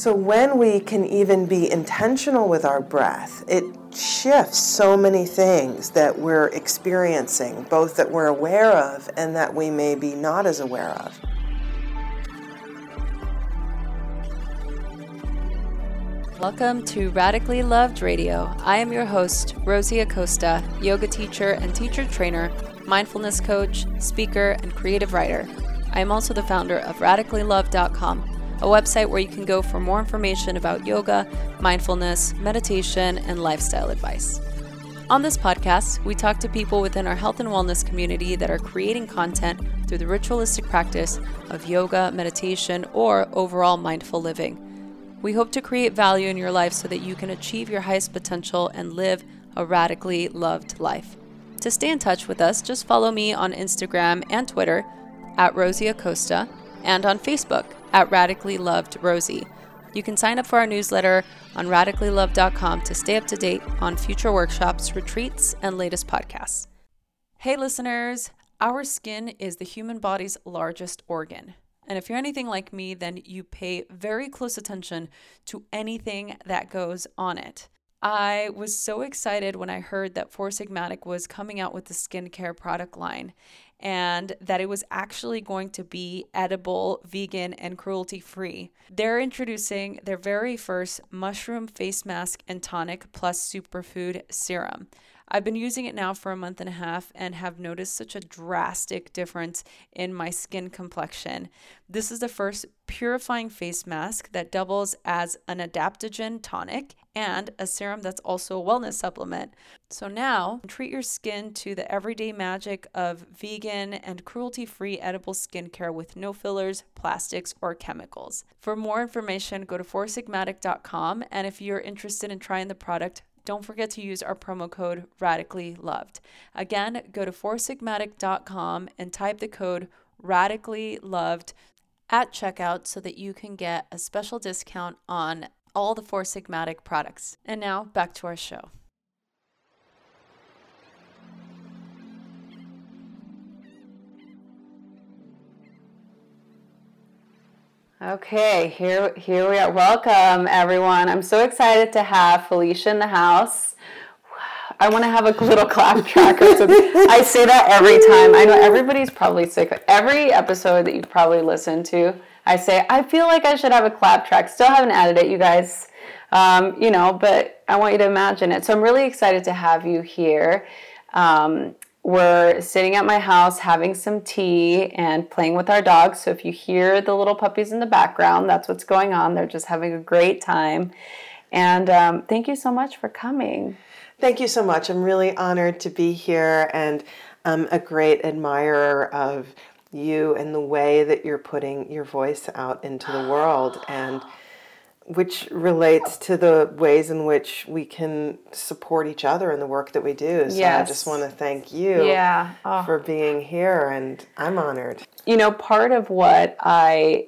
So, when we can even be intentional with our breath, it shifts so many things that we're experiencing, both that we're aware of and that we may be not as aware of. Welcome to Radically Loved Radio. I am your host, Rosie Acosta, yoga teacher and teacher trainer, mindfulness coach, speaker, and creative writer. I am also the founder of radicallyloved.com a website where you can go for more information about yoga, mindfulness, meditation, and lifestyle advice. On this podcast, we talk to people within our health and wellness community that are creating content through the ritualistic practice of yoga, meditation, or overall mindful living. We hope to create value in your life so that you can achieve your highest potential and live a radically loved life. To stay in touch with us, just follow me on Instagram and Twitter at Rosie Acosta and on Facebook at Radically Loved Rosie. You can sign up for our newsletter on radicallyloved.com to stay up to date on future workshops, retreats, and latest podcasts. Hey, listeners, our skin is the human body's largest organ. And if you're anything like me, then you pay very close attention to anything that goes on it. I was so excited when I heard that Four Sigmatic was coming out with the skincare product line and that it was actually going to be edible, vegan, and cruelty free. They're introducing their very first mushroom face mask and tonic plus superfood serum. I've been using it now for a month and a half and have noticed such a drastic difference in my skin complexion. This is the first purifying face mask that doubles as an adaptogen tonic and a serum that's also a wellness supplement. So now, treat your skin to the everyday magic of vegan and cruelty free edible skincare with no fillers, plastics, or chemicals. For more information, go to foursigmatic.com. And if you're interested in trying the product, don't forget to use our promo code radically loved. Again, go to foursigmatic.com and type the code radically loved at checkout so that you can get a special discount on all the Four Sigmatic products. And now back to our show. Okay, here here we are. Welcome everyone. I'm so excited to have Felicia in the house. I want to have a little clap track. I say that every time. I know everybody's probably sick. Every episode that you've probably listened to, I say I feel like I should have a clap track. Still haven't added it, you guys. Um, you know, but I want you to imagine it. So I'm really excited to have you here. Um, we're sitting at my house having some tea and playing with our dogs. So if you hear the little puppies in the background, that's what's going on. They're just having a great time. And um, thank you so much for coming. Thank you so much. I'm really honored to be here and I'm a great admirer of you and the way that you're putting your voice out into the world. And which relates to the ways in which we can support each other in the work that we do. So yes. I just want to thank you yeah. Oh. for being here and I'm honored. You know, part of what I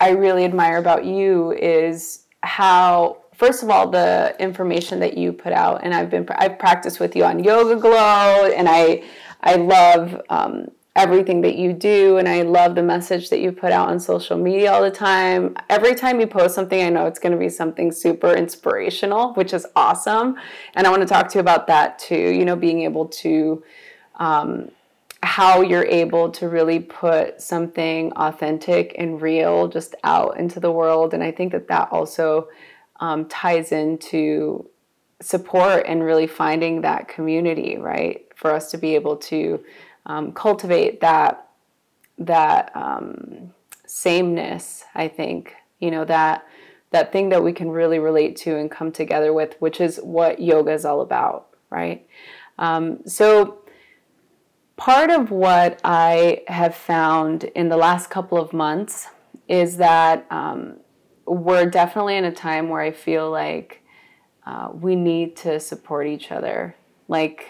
I really admire about you is how first of all the information that you put out and I've been I've practiced with you on YogaGlo and I I love um, everything that you do and I love the message that you put out on social media all the time. Every time you post something, I know it's going to be something super inspirational, which is awesome. And I want to talk to you about that too, you know, being able to um, how you're able to really put something authentic and real just out into the world. And I think that that also um, ties into support and really finding that community, right? For us to be able to um, cultivate that that um, sameness. I think you know that that thing that we can really relate to and come together with, which is what yoga is all about, right? Um, so part of what I have found in the last couple of months is that um, we're definitely in a time where I feel like uh, we need to support each other. Like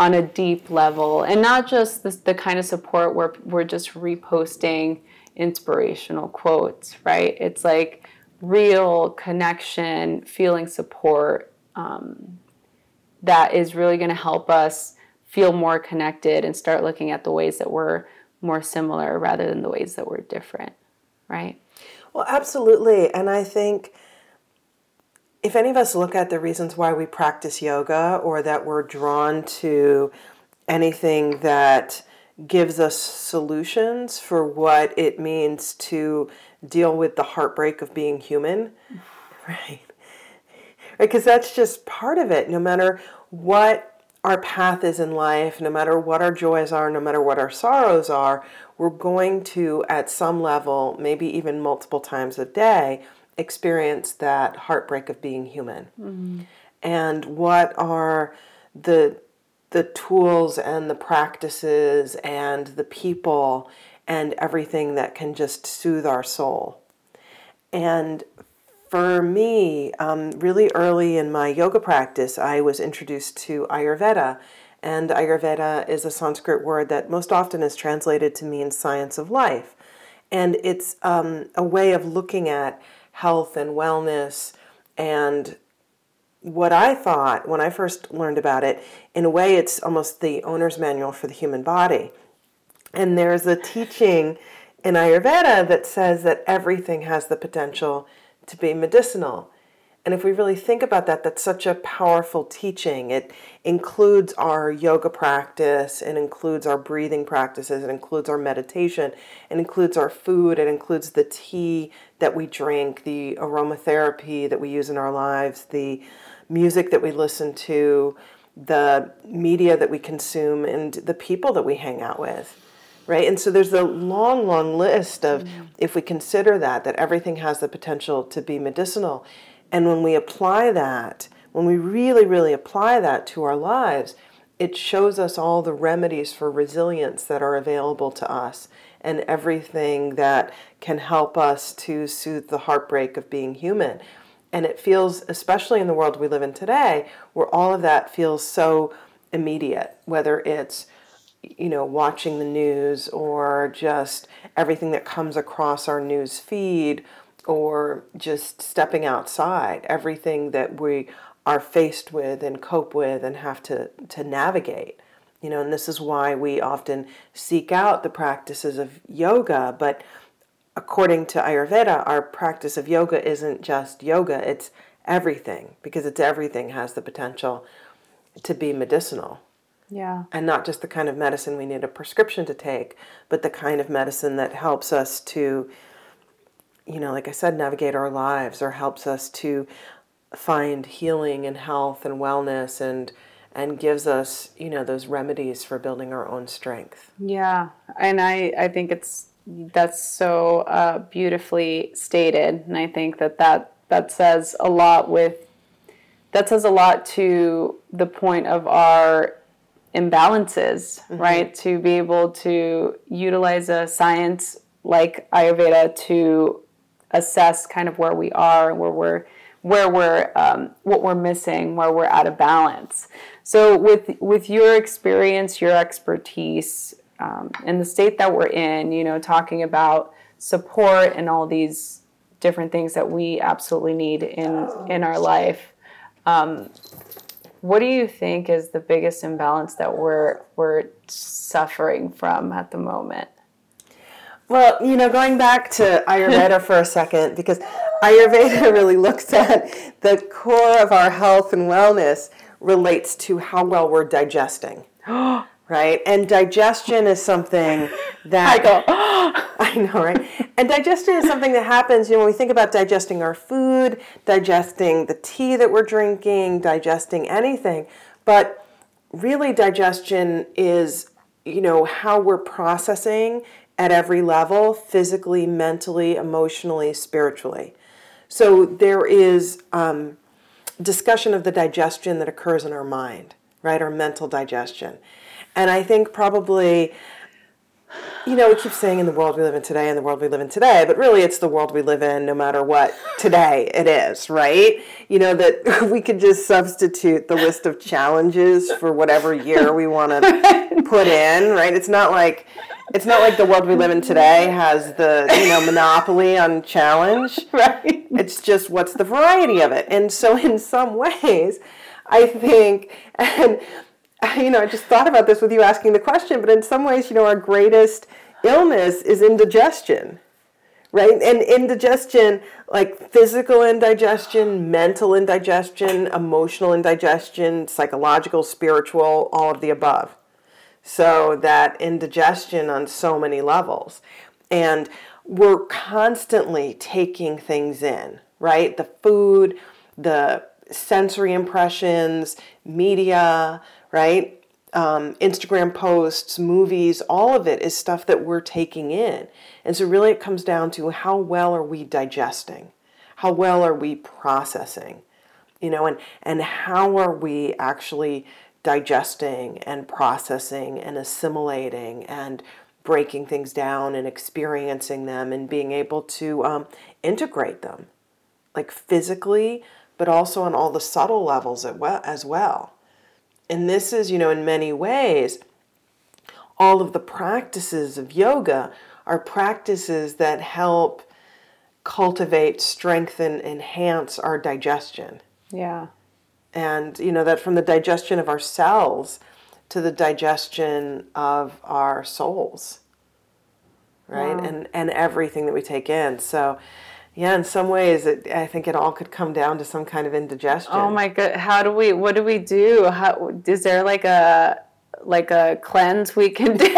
on a deep level and not just the, the kind of support where we're just reposting inspirational quotes, right? It's like real connection, feeling support um, that is really going to help us feel more connected and start looking at the ways that we're more similar rather than the ways that we're different, right? Well, absolutely. And I think if any of us look at the reasons why we practice yoga or that we're drawn to anything that gives us solutions for what it means to deal with the heartbreak of being human, right? Because that's just part of it. No matter what our path is in life, no matter what our joys are, no matter what our sorrows are, we're going to, at some level, maybe even multiple times a day, experience that heartbreak of being human. Mm-hmm. And what are the the tools and the practices and the people and everything that can just soothe our soul. And for me, um, really early in my yoga practice, I was introduced to Ayurveda. And Ayurveda is a Sanskrit word that most often is translated to mean science of life. And it's um, a way of looking at health and wellness and what I thought when I first learned about it, in a way, it's almost the owner's manual for the human body. And there's a teaching in Ayurveda that says that everything has the potential to be medicinal. And if we really think about that, that's such a powerful teaching. It includes our yoga practice, it includes our breathing practices, it includes our meditation, it includes our food, it includes the tea that we drink, the aromatherapy that we use in our lives, the music that we listen to, the media that we consume, and the people that we hang out with. Right? And so there's a long, long list of, mm-hmm. if we consider that, that everything has the potential to be medicinal. And when we apply that, when we really, really apply that to our lives, it shows us all the remedies for resilience that are available to us and everything that can help us to soothe the heartbreak of being human. And it feels, especially in the world we live in today, where all of that feels so immediate, whether it's you know, watching the news or just everything that comes across our news feed or just stepping outside, everything that we are faced with and cope with and have to, to navigate. You know, and this is why we often seek out the practices of yoga, but according to Ayurveda, our practice of yoga isn't just yoga, it's everything because it's everything has the potential to be medicinal. Yeah. And not just the kind of medicine we need a prescription to take, but the kind of medicine that helps us to, you know, like I said, navigate our lives or helps us to find healing and health and wellness and and gives us, you know, those remedies for building our own strength. Yeah. And I, I think it's that's so uh, beautifully stated, and I think that, that that says a lot with that says a lot to the point of our imbalances, mm-hmm. right? To be able to utilize a science like Ayurveda to assess kind of where we are, and where we're where we're um, what we're missing, where we're out of balance. So with with your experience, your expertise, um, in the state that we're in, you know, talking about support and all these different things that we absolutely need in in our life. Um, what do you think is the biggest imbalance that we're we're suffering from at the moment? Well, you know, going back to Ayurveda for a second, because Ayurveda really looks at the core of our health and wellness relates to how well we're digesting. right? And digestion is something that I go, I know, right? And digestion is something that happens, you know, when we think about digesting our food, digesting the tea that we're drinking, digesting anything. But really, digestion is, you know, how we're processing at every level physically, mentally, emotionally, spiritually. So there is um, discussion of the digestion that occurs in our mind, right? Our mental digestion. And I think probably, you know, we keep saying in the world we live in today, in the world we live in today, but really it's the world we live in no matter what today it is, right? You know, that we could just substitute the list of challenges for whatever year we want to put in, right? It's not like it's not like the world we live in today has the you know monopoly on challenge right it's just what's the variety of it and so in some ways i think and you know, I just thought about this with you asking the question, but in some ways, you know, our greatest illness is indigestion, right? And indigestion, like physical indigestion, mental indigestion, emotional indigestion, psychological, spiritual, all of the above. So that indigestion on so many levels. And we're constantly taking things in, right? The food, the sensory impressions, media, right? Um, Instagram posts, movies, all of it is stuff that we're taking in. And so, really, it comes down to how well are we digesting? How well are we processing? You know, and, and how are we actually digesting and processing and assimilating and breaking things down and experiencing them and being able to um, integrate them, like physically, but also on all the subtle levels as well. And this is, you know, in many ways, all of the practices of yoga are practices that help cultivate, strengthen, enhance our digestion. Yeah. And, you know, that from the digestion of our cells to the digestion of our souls, right? Wow. And, and everything that we take in. So, yeah, in some ways, it, I think it all could come down to some kind of indigestion. Oh my god! How do we? What do we do? How is there like a like a cleanse we can do?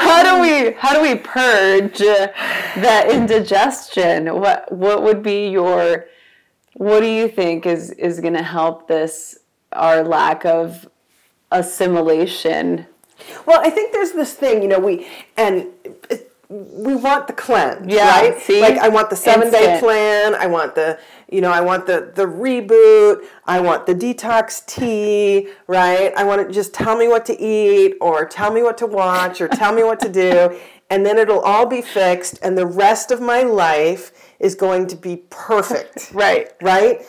how do we? How do we purge that indigestion? What What would be your? What do you think is is going to help this? Our lack of assimilation. Well, I think there's this thing, you know, we and we want the cleanse, yeah, right? See? Like I want the seven Instant. day plan. I want the, you know, I want the the reboot. I want the detox tea, right? I want to just tell me what to eat, or tell me what to watch, or tell me what to do, and then it'll all be fixed, and the rest of my life is going to be perfect, right? Right?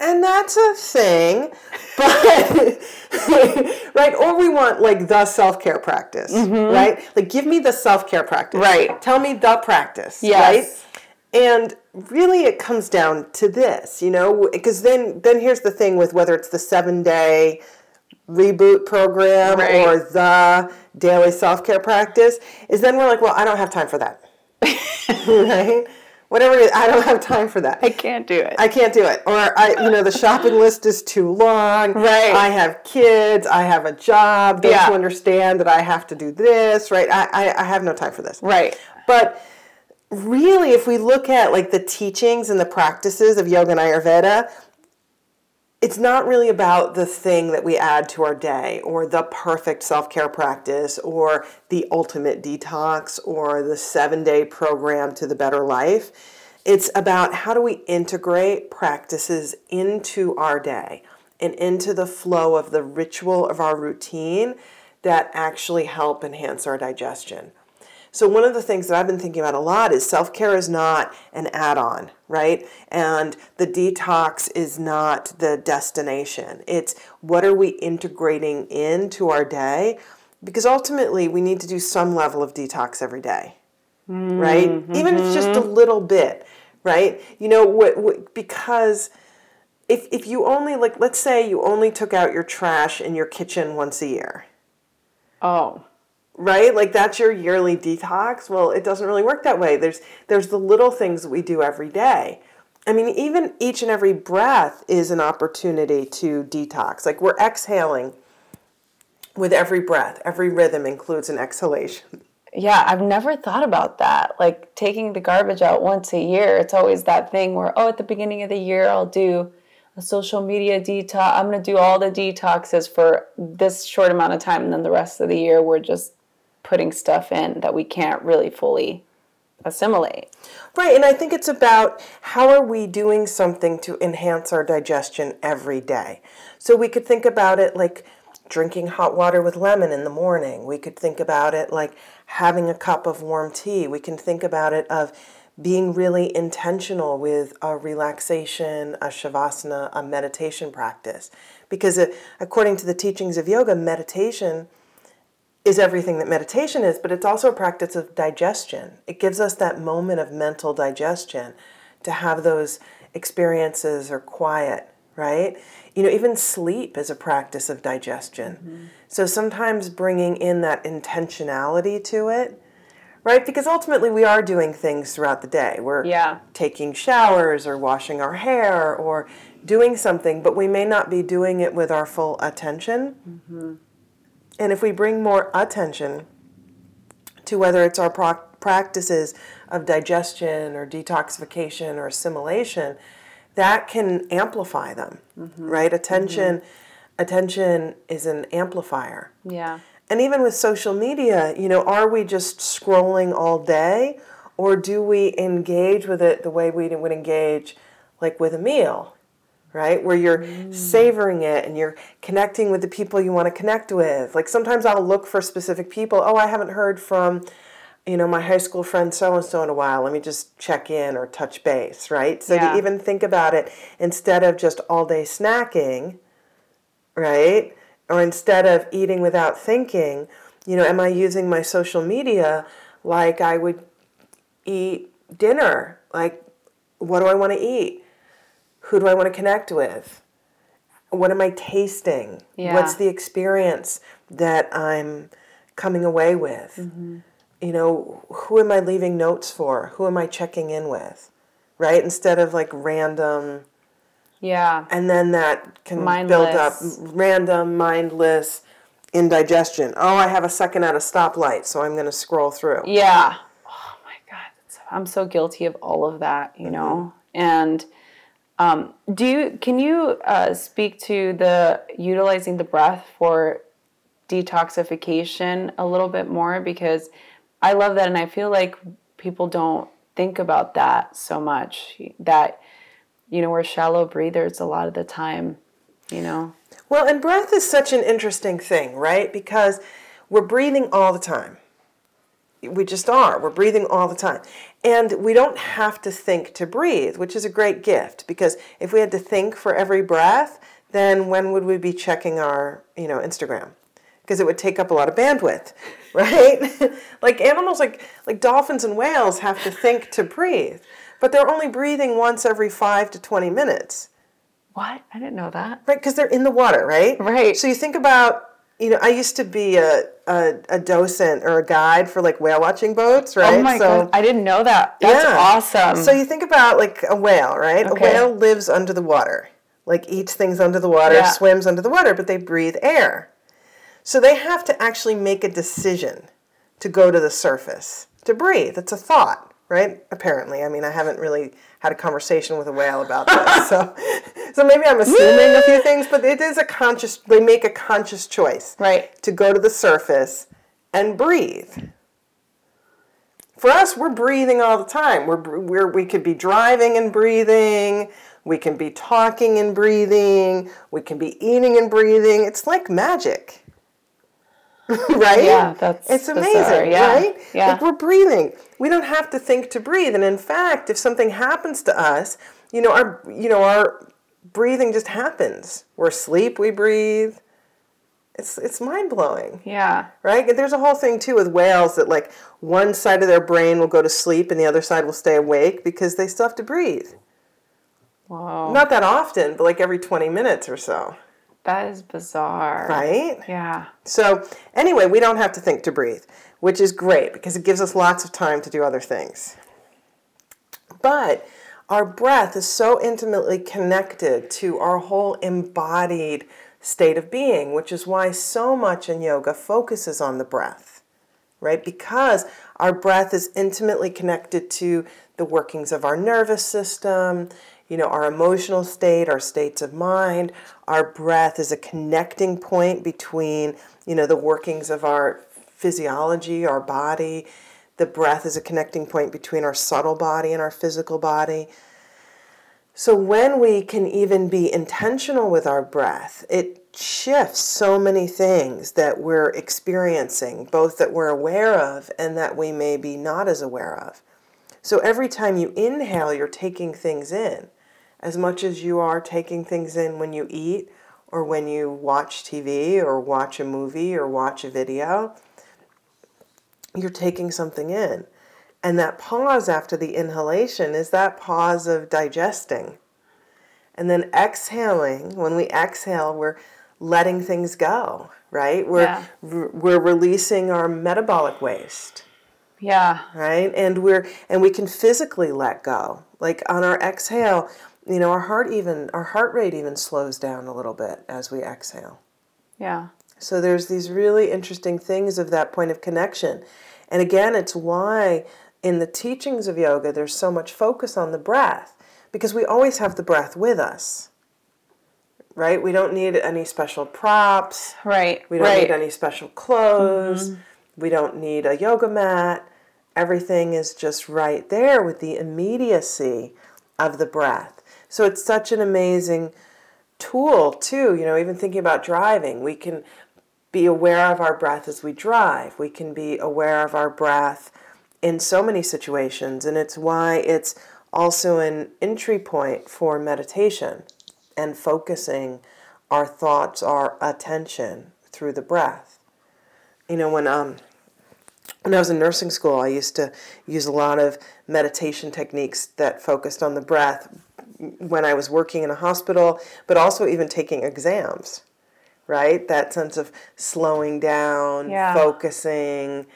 and that's a thing but right or we want like the self-care practice mm-hmm. right like give me the self-care practice right tell me the practice yes. right and really it comes down to this you know because then then here's the thing with whether it's the seven day reboot program right. or the daily self-care practice is then we're like well i don't have time for that right whatever it is, I don't have time for that. I can't do it. I can't do it. Or I, you know, the shopping list is too long. Right. I have kids. I have a job. Don't yeah. you understand that I have to do this? Right. I, I, I have no time for this. Right. But really, if we look at like the teachings and the practices of yoga and Ayurveda, it's not really about the thing that we add to our day or the perfect self care practice or the ultimate detox or the seven day program to the better life. It's about how do we integrate practices into our day and into the flow of the ritual of our routine that actually help enhance our digestion. So, one of the things that I've been thinking about a lot is self care is not an add on, right? And the detox is not the destination. It's what are we integrating into our day? Because ultimately, we need to do some level of detox every day, mm-hmm. right? Even if it's just a little bit, right? You know, what, what, because if, if you only, like, let's say you only took out your trash in your kitchen once a year. Oh right? Like that's your yearly detox. Well it doesn't really work that way. There's there's the little things that we do every day. I mean even each and every breath is an opportunity to detox. Like we're exhaling with every breath. Every rhythm includes an exhalation. Yeah i've never thought about that. Like taking the garbage out once a year it's always that thing where oh at the beginning of the year i'll do a social media detox. I'm going to do all the detoxes for this short amount of time and then the rest of the year we're just putting stuff in that we can't really fully assimilate. Right, and I think it's about how are we doing something to enhance our digestion every day. So we could think about it like drinking hot water with lemon in the morning. We could think about it like having a cup of warm tea. We can think about it of being really intentional with a relaxation, a shavasana, a meditation practice. Because uh, according to the teachings of yoga, meditation is everything that meditation is, but it's also a practice of digestion. It gives us that moment of mental digestion to have those experiences or quiet, right? You know, even sleep is a practice of digestion. Mm-hmm. So sometimes bringing in that intentionality to it, right? Because ultimately we are doing things throughout the day. We're Yeah. taking showers or washing our hair or doing something, but we may not be doing it with our full attention. Mm-hmm. And if we bring more attention to whether it's our pro- practices of digestion or detoxification or assimilation, that can amplify them, mm-hmm. right? Attention, mm-hmm. attention is an amplifier. Yeah. And even with social media, you know, are we just scrolling all day or do we engage with it the way we would engage like with a meal, right? Where you're mm. savoring it and you're connecting with the people you want to connect with. Like sometimes I'll look for specific people. Oh, I haven't heard from, you know, my high school friend so and so in a while. Let me just check in or touch base, right? So Yeah. to even think about it instead of just all day snacking, right? Or instead of eating without thinking, you know, am I using my social media like I would eat dinner? Like, what do I want to eat? Who do I want to connect with? What am I tasting? Yeah. What's the experience that I'm coming away with? Mm-hmm. You know, who am I leaving notes for? Who am I checking in with? Right? Instead of like random Yeah. and then that can build up random, mindless indigestion. Oh, I have a second at a stoplight, so I'm going to scroll through. Yeah. Oh my God. I'm so guilty of all of that, you mm-hmm. know? And um, do you, can you uh, speak to the utilizing the breath for detoxification a little bit more? Because I love that. And I feel like people don't think about that so much. That, you know, we're shallow breathers a lot of the time, you know? Well, and breath is such an interesting thing, right? Because we're breathing all the time. We just are. We're breathing all the time. And we don't have to think to breathe, which is a great gift because if we had to think for every breath, then when would we be checking our, you know, Instagram? Because it would take up a lot of bandwidth, right? like animals like like dolphins and whales have to think to breathe, but they're only breathing once every 5 to 20 minutes. What? I didn't know that. Right, because they're in the water, right? Right. So you think about, you know, I used to be a, a, a docent or a guide for like whale watching boats, oh right? Oh my so, God. I didn't know that. That's Yeah. awesome. So you think about like a whale, right? Okay. A whale lives under the water, like eats things under the water, Yeah. swims under the water, but they breathe air. So they have to actually make a decision to go to the surface, to breathe. It's a thought, right? Apparently. I mean, I haven't really had a conversation with a whale about this. so so maybe I'm assuming a few things, but it is a conscious they make a conscious choice right. to go to the surface and breathe. For us, we're breathing all the time. We're, we're, we could be driving and breathing. We can be talking and breathing. We can be eating and breathing. It's like magic. right? Yeah, that's It's bizarre, amazing, yeah, right? yeah. Like we're breathing. We don't have to think to breathe. And in fact, if something happens to us, you know, our you know, our breathing just happens. We're asleep, we breathe. It's it's mind blowing Yeah. right? And There's a whole thing too with whales that like one side of their brain will go to sleep and the other side will stay awake because they still have to breathe. Whoa. Not that often, but like every 20 minutes or so, That is bizarre. right? Yeah. So, anyway, we don't have to think to breathe, which is great because it gives us lots of time to do other things. But our breath is so intimately connected to our whole embodied state of being, which is why so much in yoga focuses on the breath, right? Because our breath is intimately connected to the workings of our nervous system, you know, our emotional state, our states of mind. Our breath is a connecting point between, you know, the workings of our physiology, our body. The breath is a connecting point between our subtle body and our physical body. So when we can even be intentional with our breath, it shifts so many things that we're experiencing, both that we're aware of and that we may be not as aware of. So every time you inhale, you're taking things in, as much as you are taking things in when you eat or when you watch TV or watch a movie or watch a video. You're taking something in. And that pause after the inhalation is that pause of digesting. And then exhaling, when we exhale, we're letting things go, right? We're Yeah. we're releasing our metabolic waste, Yeah. right? And we're and we can physically let go. Like on our exhale, you know, our heart even our heart rate even slows down a little bit as we exhale. Yeah. So there's these really interesting things of that point of connection. And again, it's why in the teachings of yoga there's so much focus on the breath because we always have the breath with us. Right? We don't need any special props. Right. We don't right. need any special clothes. Mm-hmm. We don't need a yoga mat. Everything is just right there with the immediacy of the breath. So it's such an amazing tool, too. You know, even thinking about driving, we can be aware of our breath as we drive. We can be aware of our breath in so many situations. And it's why it's also an entry point for meditation and focusing our thoughts, our attention through the breath. You know, when um when I was in nursing school, I used to use a lot of meditation techniques that focused on the breath when I was working in a hospital, but also even taking exams, right? That sense of slowing down, Yeah. focusing,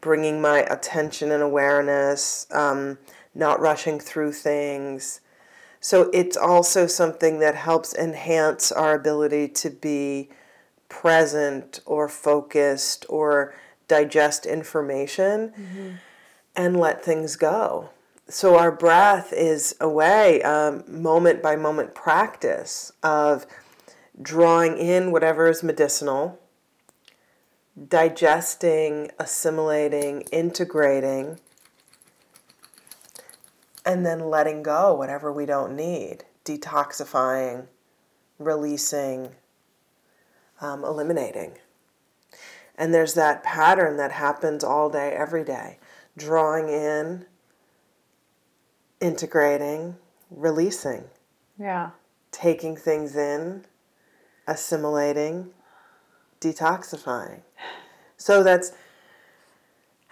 bringing my attention and awareness, um, not rushing through things. So it's also something that helps enhance our ability to be present or focused or digest information and let things go. So our breath is a way, um, moment by moment practice of drawing in whatever is medicinal, digesting, assimilating, integrating, and then letting go whatever we don't need, detoxifying, releasing, um, eliminating. And there's that pattern that happens all day, every day drawing in, integrating, releasing, Yeah. taking things in, assimilating, detoxifying. So that's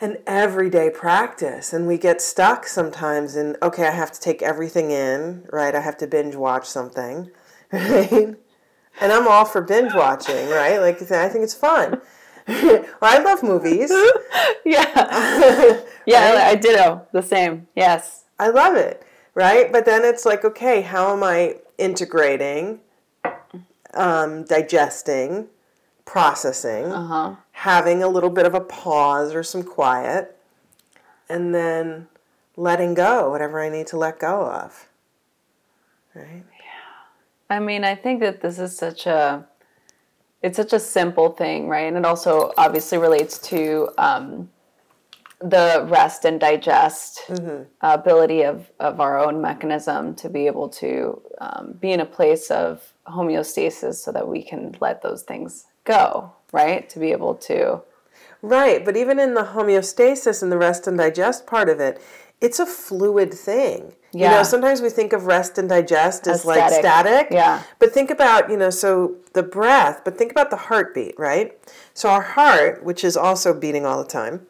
an everyday practice. And we get stuck sometimes in, okay, I have to take everything in, right? I have to binge watch something, right? And I'm all for binge watching, right? Like, I think it's fun. well, I love movies. Yeah. yeah. I ditto the same. Yes. I love it, right? But then it's like, okay, how am I integrating, um, digesting, processing, Uh huh. having a little bit of a pause or some quiet, and then letting go whatever I need to let go of, right? Yeah. I mean, I think that this is such a it's such a simple thing, right? And it also obviously relates to um, the rest and digest ability of, of our own mechanism to be able to um, be in a place of homeostasis so that we can let those things go, right? To be able to, Right, but even in the homeostasis and the rest and digest part of it, it's a fluid thing. You know, Yeah. sometimes we think of rest and digest as, As like static. static. Yeah. But think about, you know, so the breath, but think about the heartbeat, right? So our heart, which is also beating all the time,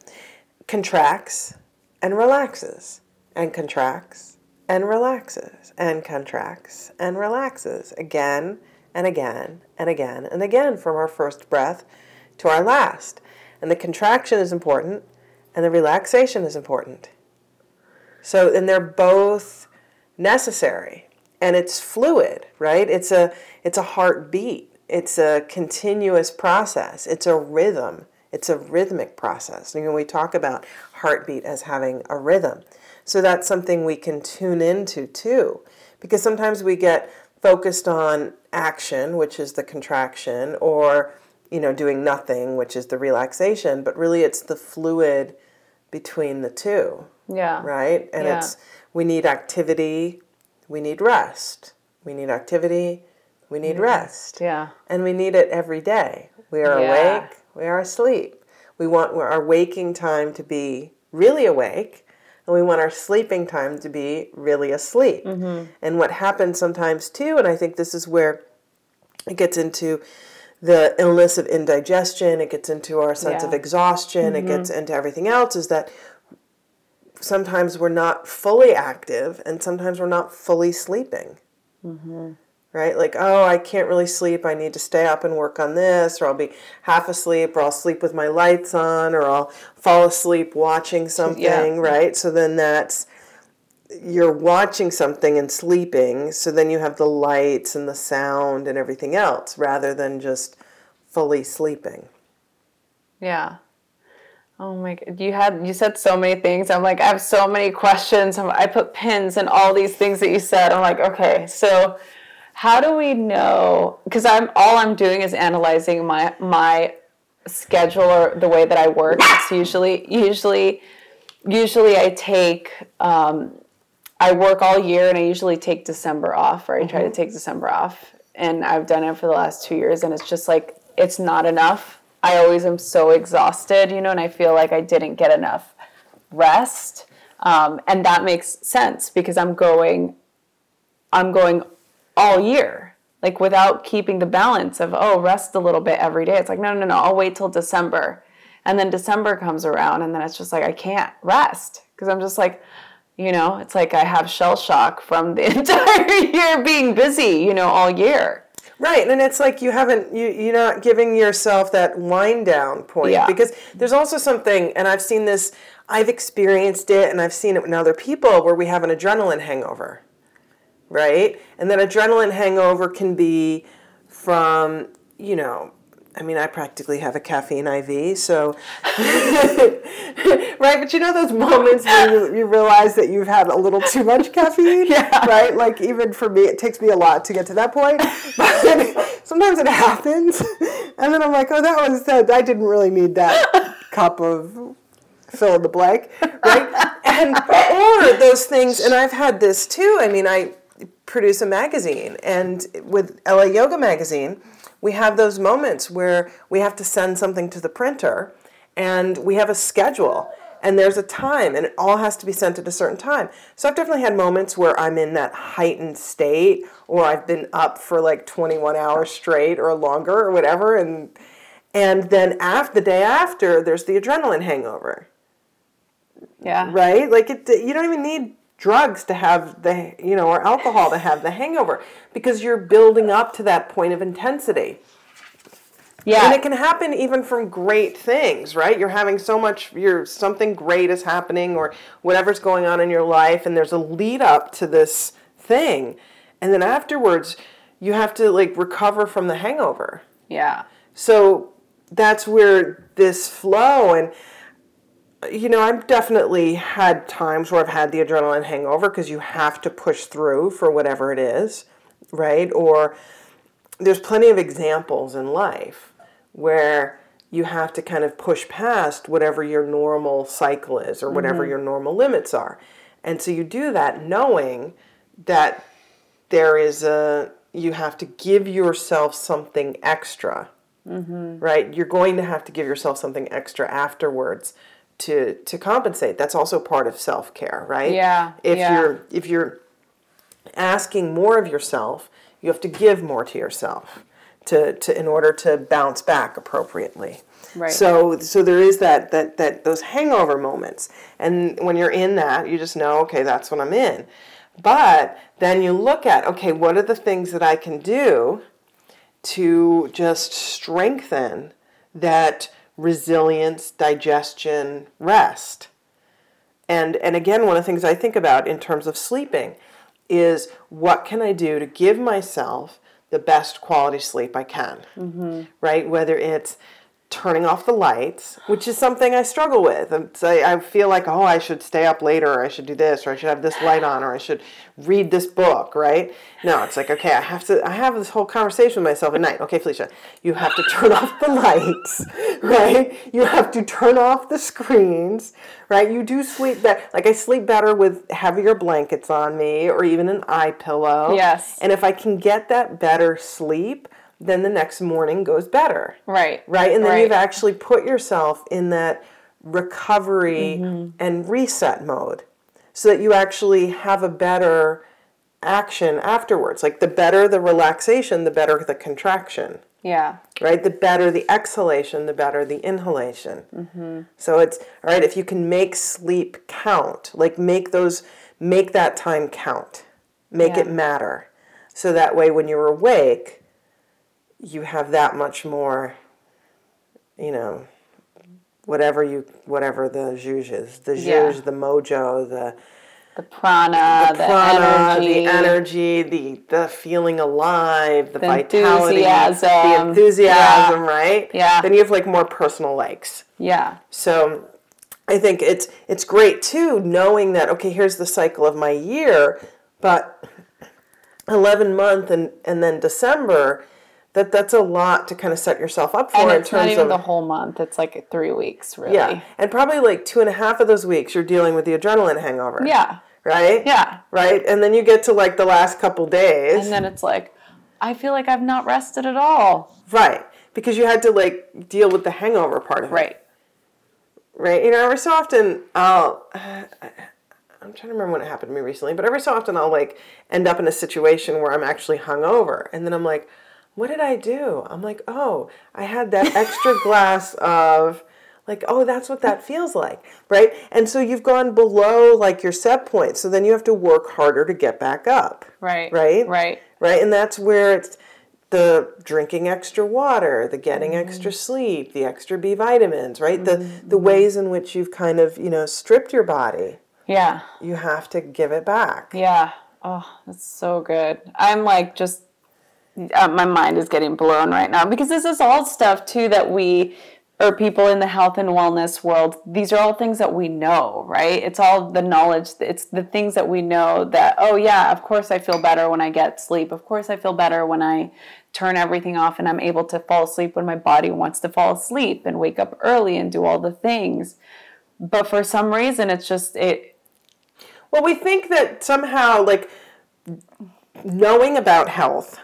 contracts and relaxes and contracts and relaxes and contracts and relaxes again and again and again and again from our first breath to our last. And the contraction is important and the relaxation is important. So, and they're both necessary and it's fluid, right? It's a it's a heartbeat. It's a continuous process. It's a rhythm. It's a rhythmic process. You know, we talk about heartbeat as having a rhythm. So that's something we can tune into too. Because sometimes we get focused on action, which is the contraction, or you know, doing nothing, which is the relaxation, but really it's the fluid between the two yeah. right? And Yeah. it's we need activity, we need rest. We need activity, we need rest. Yeah. And we need it every day. We are Yeah. awake, we are asleep. We want our waking time to be really awake, and we want our sleeping time to be really asleep. Mm-hmm. And what happens sometimes too, and I think this is where it gets into the illness of indigestion, it gets into our sense of Yeah. exhaustion, it mm-hmm. gets into everything else, is that sometimes we're not fully active and sometimes we're not fully sleeping. Mm-hmm. Right? Like, oh, I can't really sleep. I need to stay up and work on this, or I'll be half asleep, or I'll sleep with my lights on, or I'll fall asleep watching something, right? So then that's you're watching something and sleeping, so then you have the lights and the sound and everything else rather than just fully sleeping. Yeah. Oh my god, you had you said so many things. I'm like I have so many questions. I put pins in all these things that you said. I'm like, okay, so how do we know because I'm all I'm doing is analyzing my my schedule or the way that I work. It's usually usually usually I take um, I work all year and I usually take December off or I try to take December off and I've done it for the last 2 years and it's just like it's not enough. I always am so exhausted, you know, and I feel like I didn't get enough rest. Um, and that makes sense because I'm going I'm going all year like without keeping the balance of oh rest a little bit every day. It's like no no no i'll wait till december. And then december comes around and then it's just like i can't rest. Because i'm just like you know it's like i have shell shock from the entire year being busy you know all year. Right, and it's like you haven't you you're not giving yourself that wind down point. Yeah. because there's also something, and I've seen this, I've experienced it, and I've seen it in other people where we have an adrenaline hangover, right? And that adrenaline hangover can be from you know. I mean, I practically have a caffeine IV, so right. But you know those moments when you, you realize that you've had a little too much caffeine, Yeah. right? Like even for me, it takes me a lot to get to that point. But sometimes it happens, and then I'm like, oh, that was that. I didn't really need that cup of fill in the blank, right? And or those things, and I've had this too. I mean, I produce a magazine, and with LA Yoga Magazine, we have those moments where we have to send something to the printer, and we have a schedule. And there's a time, and it all has to be sent at a certain time. So I've definitely had moments where I'm in that heightened state, or I've been up for like 21 hours straight or longer, or whatever, and and then after the day after, there's the adrenaline hangover yeah right? Like it, you don't even need drugs to have the, you know, or alcohol to have the hangover because you're building up to that point of intensity. yeah And it can happen even from great things, right? You're having so much, you're something great is happening or whatever's going on in your life, and there's a lead up to this thing, and then afterwards, you have to like recover from the hangover. yeah So that's where this flow and you know, I've definitely had times where I've had the adrenaline hangover because you have to push through for whatever it is, right? Or there's plenty of examples in life where you have to kind of push past whatever your normal cycle is or whatever mm-hmm. your normal limits are. And so you do that knowing that there is a you have to give yourself something extra mm-hmm. right you're going to have to give yourself something extra afterwards to to compensate. That's also part of self-care right? Yeah, if yeah. you're if you're asking more of yourself you have to give more to yourself to, to in order to bounce back appropriately. Right. so so there is that that that those hangover moments. And when you're in that you just know okay that's what i'm in. But then you look at okay what are the things that i can do to just strengthen that resilience, digestion, rest. And and again, one of the things I think about in terms of sleeping is what can I do to give myself the best quality sleep I can, mm-hmm. right? Whether it's turning off the lights, which is something I struggle with. And so I I feel like, oh, I should stay up later, or I should do this, or I should have this light on, or I should read this book, right? No, it's like, okay, I have to, I have this whole conversation with myself at night. Okay, Felicia, you have to turn off the lights, right? You have to turn off the screens, right? You do sleep better. Like I sleep better with heavier blankets on me, or even an eye pillow. Yes. And if I can get that better sleep, then the next morning goes better right right? And then Right. you've actually put yourself in that recovery mm-hmm. and reset mode so that you actually have a better action afterwards. Like the better the relaxation, the better the contraction, yeah right? The better the exhalation, the better the inhalation. Mm-hmm. So it's all right if you can make sleep count, like make those make that time count. Make Yeah. it matter. so that way when you're awake, you have that much more, you know, whatever you whatever the zhuzh is, the zhuzh, Yeah. the mojo, the The prana, the, prana, energy. the energy, the the feeling alive, the, The vitality, the enthusiasm. enthusiasm, right? Yeah. Then you have like more personal likes. Yeah. So I think it's it's great too knowing that okay, here's the cycle of my year, but 11 month and and then December that that's a lot to kind of set yourself up for And in it's not even of the whole month. It's like three weeks, really. yeah, and probably like two and a half of those weeks you're dealing with the adrenaline hangover. Yeah. Right. Yeah. Right, and then you get to like the last couple days. And then it's like, I feel like I've not rested at all. right, because you had to like deal with the hangover part of it. Right. right? You know, every so often I'll. I'm trying to remember when it happened to me recently, but every so often I'll like end up in a situation where I'm actually hungover, and then I'm like, "What did I do?" I'm like, "Oh, I had that extra glass of." Like, oh, that's what that feels like, right? And so you've gone below like your set point. So then you have to work harder to get back up. Right. Right? Right. right? And that's where it's the drinking extra water, the getting mm-hmm. extra sleep, the extra B vitamins, right? The the mm-hmm. ways in which you've kind of you know stripped your body, Yeah. you have to give it back. Yeah. Oh, that's so good. I'm like just uh, my mind is getting blown right now because this is all stuff too that we or people in the health and wellness world these are all things that we know right? It's all the knowledge it's the things that we know that oh yeah of course i feel better when i get sleep. Of course i feel better when i turn everything off and i'm able to fall asleep when my body wants to fall asleep and wake up early and do all the things. But for some reason it's just it Well, we think that somehow like knowing about health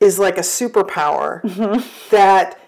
is like a superpower mm-hmm. that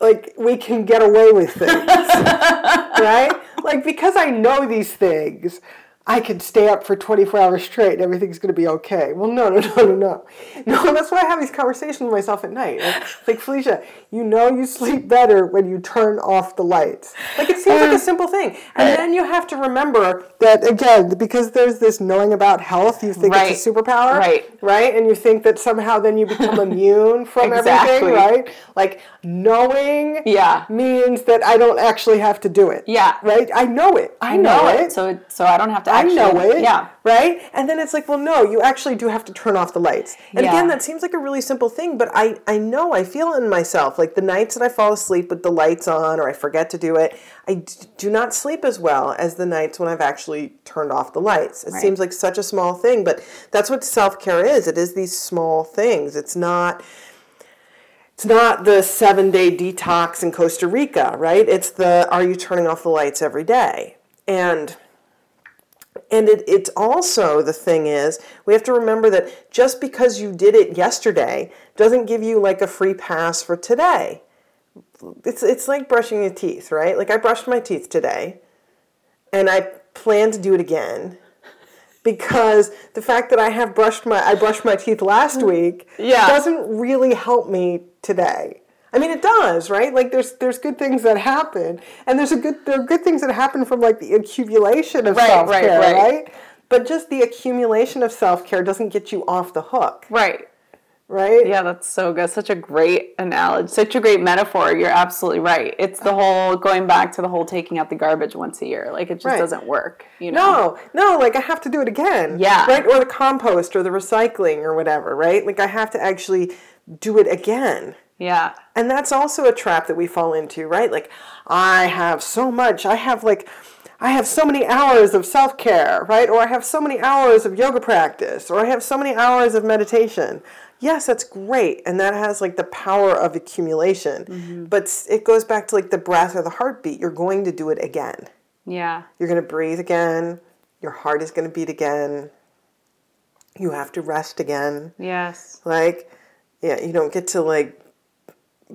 like we can get away with things. right? Like because I know these things, I can stay up for 24 hours straight and everything's going to be okay. Well, no, no, no, no, no. No, that's why I have these conversations with myself at night. Like, like Felicia, you know you sleep better when you turn off the lights. Like it seems like a uh, simple thing. And uh, then you have to remember that again, because there's this knowing about health, you think it's a superpower. Right. Right? And you think that somehow then you become immune from Exactly. everything, right? Like knowing Yeah. means that I don't actually have to do it. Yeah. Right? I know it. I, I know it, so so I don't have to. I know it. Yeah, Right? And then it's like, well, no, you actually do have to turn off the lights. And Yeah. again, that seems like a really simple thing, but I, I know, I feel in myself, like the nights that I fall asleep with the lights on or I forget to do it, I d- do not sleep as well as the nights when I've actually turned off the lights. It Right. seems like such a small thing, but that's what self care is. It is these small things. It's not it's not the seven day detox in Costa Rica, right? It's the are you turning off the lights every day? And and it, it's also the thing is we have to remember that just because you did it yesterday doesn't give you like a free pass for today. It's it's like brushing your teeth, right? Like I brushed my teeth today, and I plan to do it again because the fact that I have brushed my I brushed my teeth last week Yeah. doesn't really help me today. I mean, it does, right? Like, there's there's good things that happen, and there's a good there are good things that happen from like the accumulation of Right, self care, right, right, right. But just the accumulation of self care doesn't get you off the hook, right. right? Yeah, that's so good. Such a great analogy. Such a great metaphor. You're absolutely right. It's the whole going back to the whole taking out the garbage once a year. Like it just Right. doesn't work. You know. No, no, like I have to do it again. Yeah. Right? Or the compost or the recycling or whatever, right? Like I have to actually do it again. Yeah. And that's also a trap that we fall into, right? Like, I have so much. I have like, I have so many hours of self care, right? Or I have so many hours of yoga practice, or I have so many hours of meditation. Yes, that's great. And that has like the power of accumulation. Mm-hmm. But it goes back to like the breath or the heartbeat. You're going to do it again. Yeah. You're going to breathe again. Your heart is going to beat again. You have to rest again. Yes. Like, yeah, you don't get to like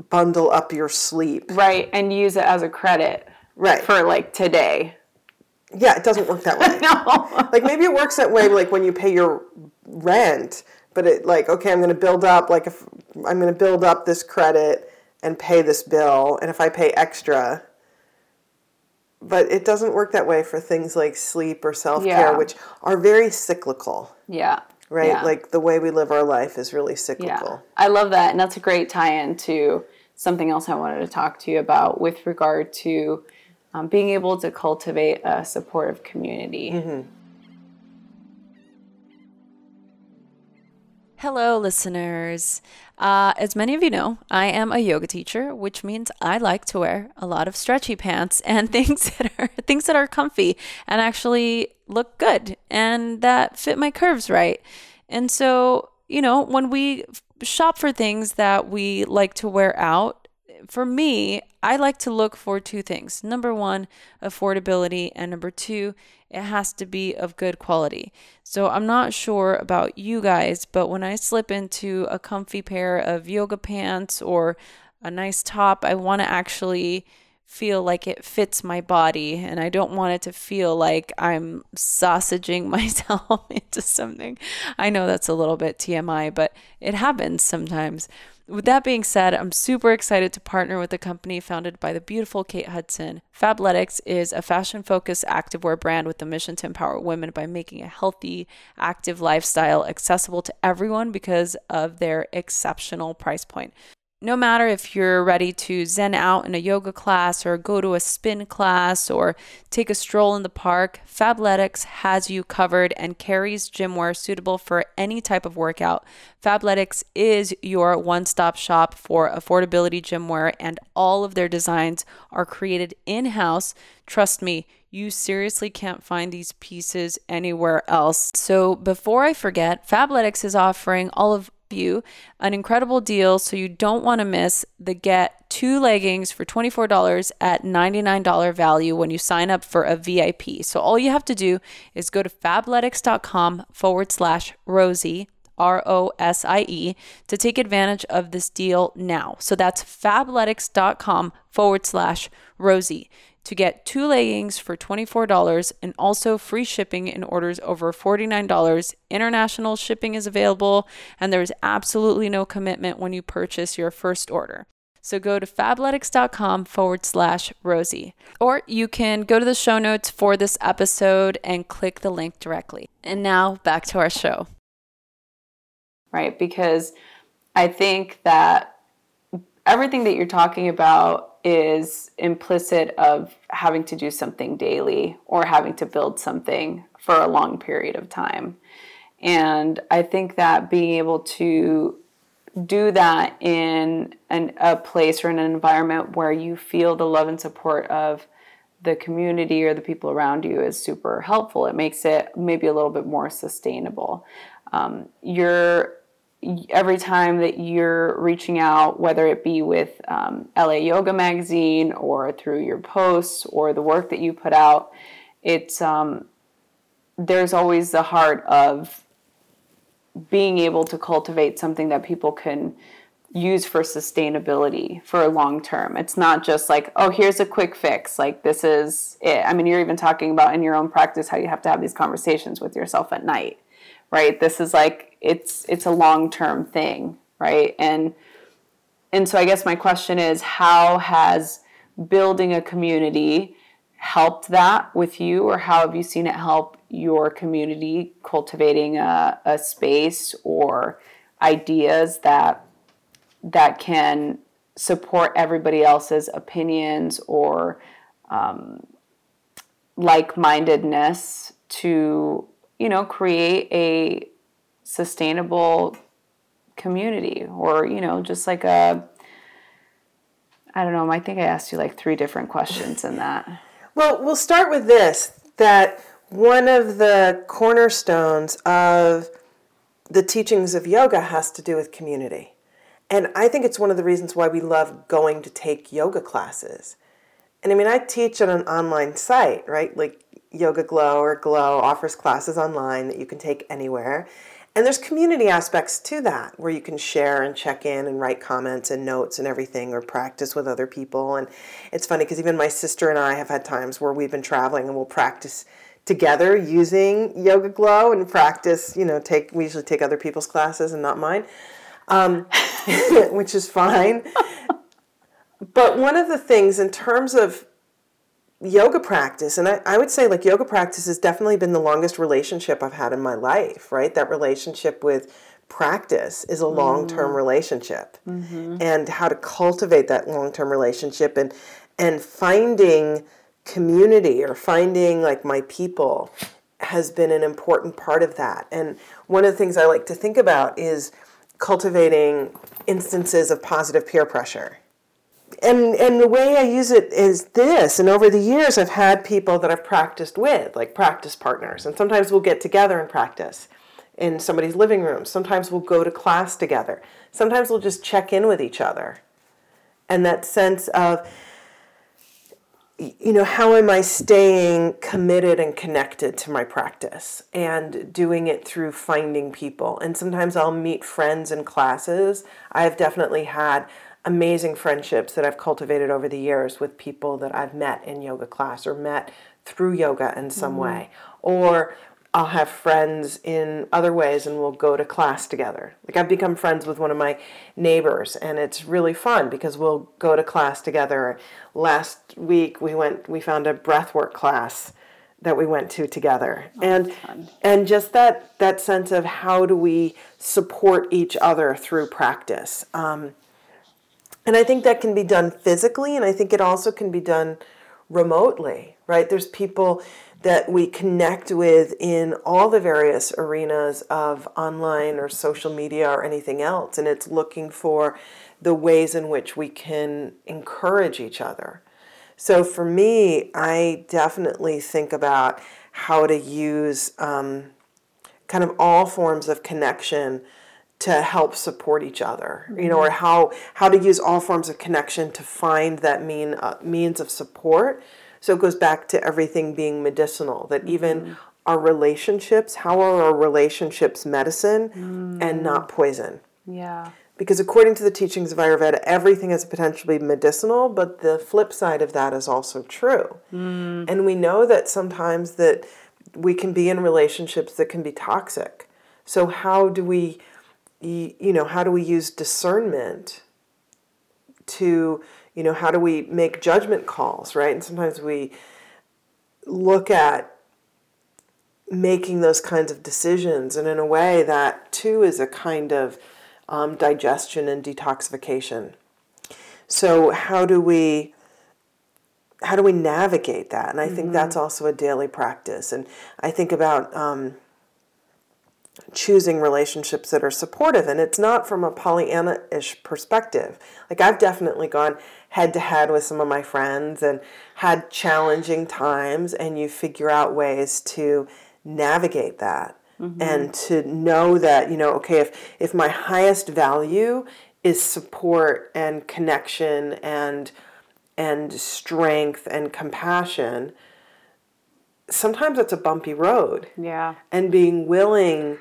bundle up your sleep. Right. And use it as a credit Right. for like today. yeah, it doesn't work that way. No. like maybe it works that way like when you pay your rent, but it like okay, I'm going to build up like if I'm going to build up this credit and pay this bill and if I pay extra but it doesn't work that way for things like sleep or self-care Yeah. which are very cyclical. yeah. Right? Yeah. Like the way we live our life is really cyclical. I love that. And that's a great tie in to something else I wanted to talk to you about with regard to um, being able to cultivate a supportive community. Hello, listeners. Uh, as many of you know, I am a yoga teacher, which means I like to wear a lot of stretchy pants and things that are things that are comfy and actually look good and that fit my curves right. And so, you know, when we shop for things that we like to wear out, for me, I like to look for two things. Number one, affordability, and number two, it has to be of good quality. So I'm not sure about you guys, but when I slip into a comfy pair of yoga pants or a nice top, I want to actually feel like it fits my body and I don't want it to feel like I'm sausaging myself into something. I know that's a little bit TMI, but it happens sometimes. With that being said, I'm super excited to partner with a company founded by the beautiful Kate Hudson. Fabletics is a fashion focused activewear brand with the mission to empower women by making a healthy, active lifestyle accessible to everyone because of their exceptional price point. No matter if you're ready to zen out in a yoga class or go to a spin class or take a stroll in the park, Fabletics has you covered and carries gym wear suitable for any type of workout. Fabletics is your one stop shop for affordability gym wear, and all of their designs are created in house. Trust me, you seriously can't find these pieces anywhere else. So before I forget, Fabletics is offering all of you an incredible deal so you don't want to miss the get two leggings for $24 at $99 value when you sign up for a VIP. So all you have to do is go to fabletics.com forward slash Rosie. R O S I E to take advantage of this deal now. So that's fabletics.com forward slash Rosie to get two leggings for $24 and also free shipping in orders over $49. International shipping is available, and there's absolutely no commitment when you purchase your first order. So go to fabletics.com forward slash Rosie. Or you can go to the show notes for this episode and click the link directly. And now back to our show. Right? Because I think that everything that you're talking about is implicit of having to do something daily or having to build something for a long period of time. And I think that being able to do that in an, a place or in an environment where you feel the love and support of the community or the people around you is super helpful. It makes it maybe a little bit more sustainable. Um, you're every time that you're reaching out, whether it be with um, LA Yoga Magazine or through your posts or the work that you put out, it's um, there's always the heart of being able to cultivate something that people can use for sustainability for a long term. It's not just like, oh, here's a quick fix. Like this is it. I mean, you're even talking about in your own practice how you have to have these conversations with yourself at night right? This is like it's it's a long-term thing right? And and so i guess my question is how has building a community helped that with you or how have you seen it help your community cultivating a, a space or ideas that that can support everybody else's opinions or um, like-mindedness to you know, create a sustainable community or, you know, just like a, I don't know, I think I asked you like three different questions in that. Well, we'll start with this that one of the cornerstones of the teachings of yoga has to do with community. And I think it's one of the reasons why we love going to take yoga classes. And I mean, I teach on an online site, right? Like YogaGlo or Glo offers classes online that you can take anywhere. And there's community aspects to that where you can share and check in and write comments and notes and everything or practice with other people. And it's funny because even my sister and I have had times where we've been traveling and we'll practice together using YogaGlo and practice, you know, take we usually take other people's classes and not mine. Um, which is fine. but one of the things in terms of yoga practice and I, I would say like yoga practice has definitely been the longest relationship i've had in my life right? That relationship with practice is a long-term mm. relationship. Mm-hmm. And how to cultivate that long-term relationship and and finding community or finding like my people has been an important part of that. And one of the things i like to think about is cultivating instances of positive peer pressure and and the way I use it is this. And over the years, I've had people that I've practiced with, like practice partners, and sometimes we'll get together and practice in somebody's living room. Sometimes we'll go to class together. Sometimes we'll just check in with each other, and that sense of you know how am i staying committed and connected to my practice and doing it through finding people and sometimes i'll meet friends in classes i've definitely had amazing friendships that I've cultivated over the years with people that I've met in yoga class or met through yoga in some mm-hmm. way. Or I'll have friends in other ways and we'll go to class together. Like I've become friends with one of my neighbors and it's really fun because we'll go to class together. Last week we went we found a breathwork class that we went to together. Oh, and and just that that sense of how do we support each other through practice. Um, and I think that can be done physically, and I think it also can be done remotely, right? There's people that we connect with in all the various arenas of online or social media or anything else, and it's looking for the ways in which we can encourage each other. So for me, I definitely think about how to use um, kind of all forms of connection to help support each other mm-hmm. you know or mm-hmm. how how to use all forms of connection to find that mean uh, means of support so it goes back to everything being medicinal that even mm-hmm. our relationships how are our relationships medicine mm. and not poison yeah because according to the teachings of ayurveda everything is potentially medicinal but the flip side of that is also true mm. and we know that sometimes that we can be in relationships that can be toxic so how do we you know, how do we use discernment to, you know, how do we make judgment calls, right? And sometimes we look at making those kinds of decisions, and in a way, that too is a kind of um, digestion and detoxification. So, how do we? How do we navigate that? And I mm-hmm. think that's also a daily practice. And I think about um, choosing relationships that are supportive and it's not from a pollyanna-ish perspective like i've definitely gone head to head with some of my friends and had challenging times and you figure out ways to navigate that mm-hmm. and to know that you know okay if if my highest value is support and connection and and strength and compassion sometimes it's a bumpy road. Yeah. And being willing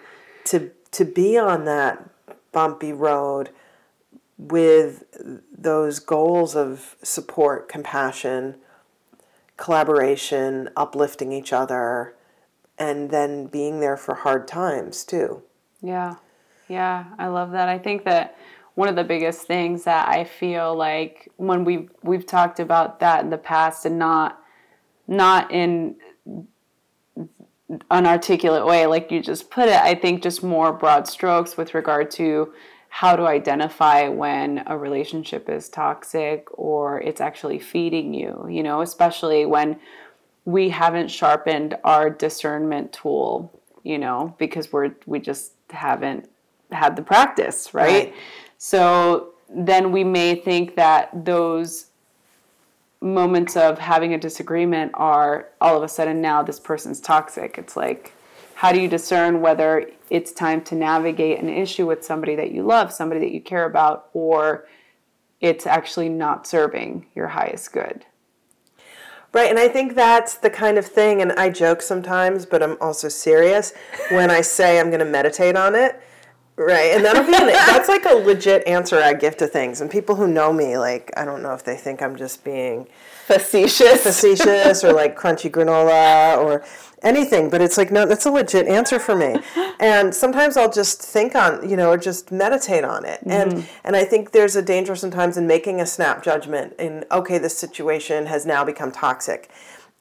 to to be on that bumpy road with those goals of support, compassion, collaboration, uplifting each other, and then being there for hard times too. Yeah. Yeah, I love that. I think that one of the biggest things that I feel like when we've we've talked about that in the past and not not in unarticulate way, like you just put it. I think just more broad strokes with regard to how to identify when a relationship is toxic or it's actually feeding you, you know, especially when we haven't sharpened our discernment tool, you know, because we're we just haven't had the practice, right? right. So then we may think that those moments of having a disagreement are all of a sudden now this person's toxic. It's like, how do you discern whether it's time to navigate an issue with somebody that you love, somebody that you care about, or it's actually not serving your highest good? Right, and I think that's the kind of thing, and I joke sometimes, but I'm also serious when I say I'm going to meditate on it. Right, and that'll be an, that's like a legit answer I give to things. And people who know me, like, I don't know if they think I'm just being Facetious. facetious or like crunchy granola or anything, but it's like no, that's a legit answer for me. And sometimes I'll just think on, you know, or just meditate on it. And mm-hmm. and I think there's a danger sometimes in making a snap judgment in okay, this situation has now become toxic.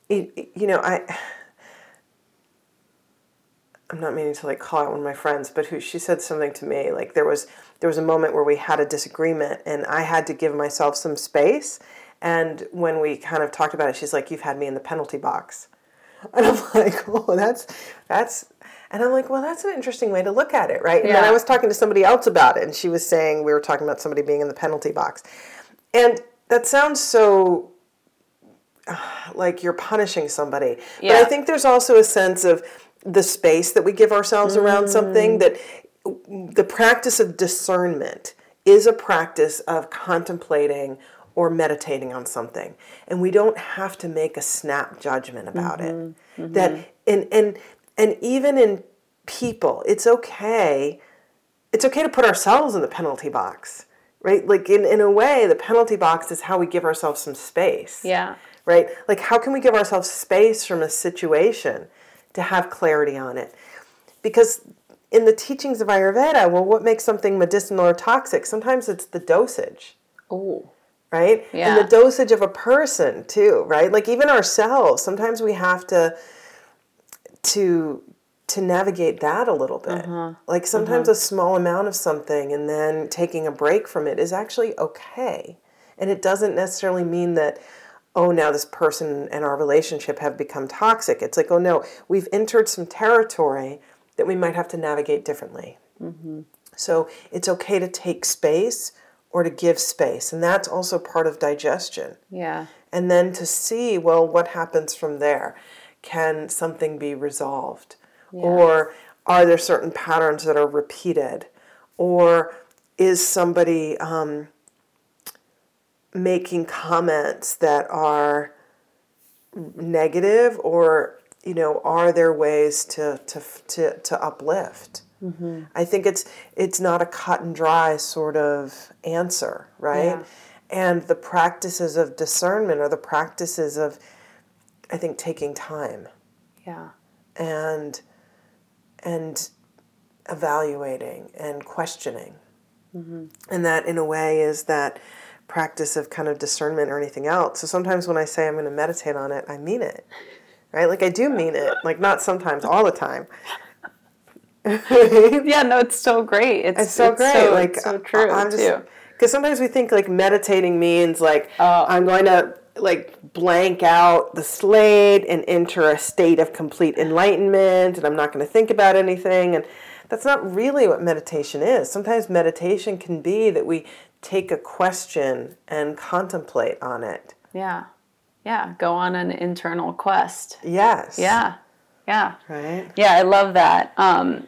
You, you know, I I'm not meaning to like call out one of my friends, but who she said something to me like there was there was a moment where we had a disagreement and I had to give myself some space. And when we kind of talked about it, she's like, "You've had me in the penalty box," and I'm like, "Oh, that's that's." And I'm like, well, that's an interesting way to look at it, right? And then I was talking to somebody else about it, and she was saying we were talking about somebody being in the penalty box, and that sounds so like you're punishing somebody. But I think there's also a sense of the space that we give ourselves around Mm. something that the practice of discernment is a practice of contemplating or meditating on something. And we don't have to make a snap judgment about it. That and and and even in people, it's okay it's okay to put ourselves in the penalty box. Right? Like in, in a way, the penalty box is how we give ourselves some space Yeah. right? Like, how can we give ourselves space from a situation to have clarity on it? Because in the teachings of Ayurveda, well, what makes something medicinal or toxic? Sometimes it's the dosage, Oh. right? Yeah. And the dosage of a person too, right? Like even ourselves, sometimes we have to to to navigate that a little bit. Uh-huh. Like uh-huh. sometimes a small amount of something and then taking a break from it is actually okay. And it doesn't necessarily mean that oh now this person and our relationship have become toxic. It's like oh no, we've entered some territory that we might have to navigate differently. So it's okay to take space or to give space. And that's also part of digestion. Yeah. And then to see, well, what happens from there? Can something be resolved? Or are there certain patterns that are repeated? Or is somebody um, making comments that are negative or you know are there ways to to to, to uplift? Mm-hmm. I think it's it's not a cut and dry sort of answer right? Yeah. and the practices of discernment are the practices of i think taking time. Yeah. and and evaluating and questioning. Mm-hmm. And that in a way is that practice of kind of discernment or anything else so sometimes when i say i'm going to meditate on it i mean it right like i do mean it like not sometimes all the time Yeah, no, it's so great. It's, it's so great So, like so true i'm just too. because sometimes we think like meditating means like Oh. i'm going to like blank out the slate and enter a state of complete enlightenment and i'm not going to think about anything and that's not really what meditation is sometimes meditation can be that we take a question and contemplate on it Yeah. Yeah. Go on an internal quest. yes Yeah. Yeah. right Yeah, I love that. Um,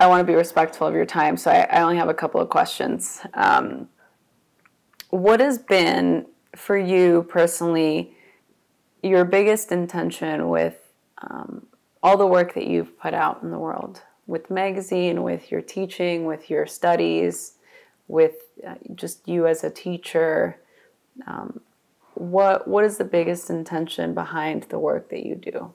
I want to be respectful of your time, so I, I only have a couple of questions. Um, what has been for you personally your biggest intention with um, all the work that you've put out in the world, with magazine, with your teaching, with your studies, with uh, just you as a teacher? Um, what what is the biggest intention behind the work that you do?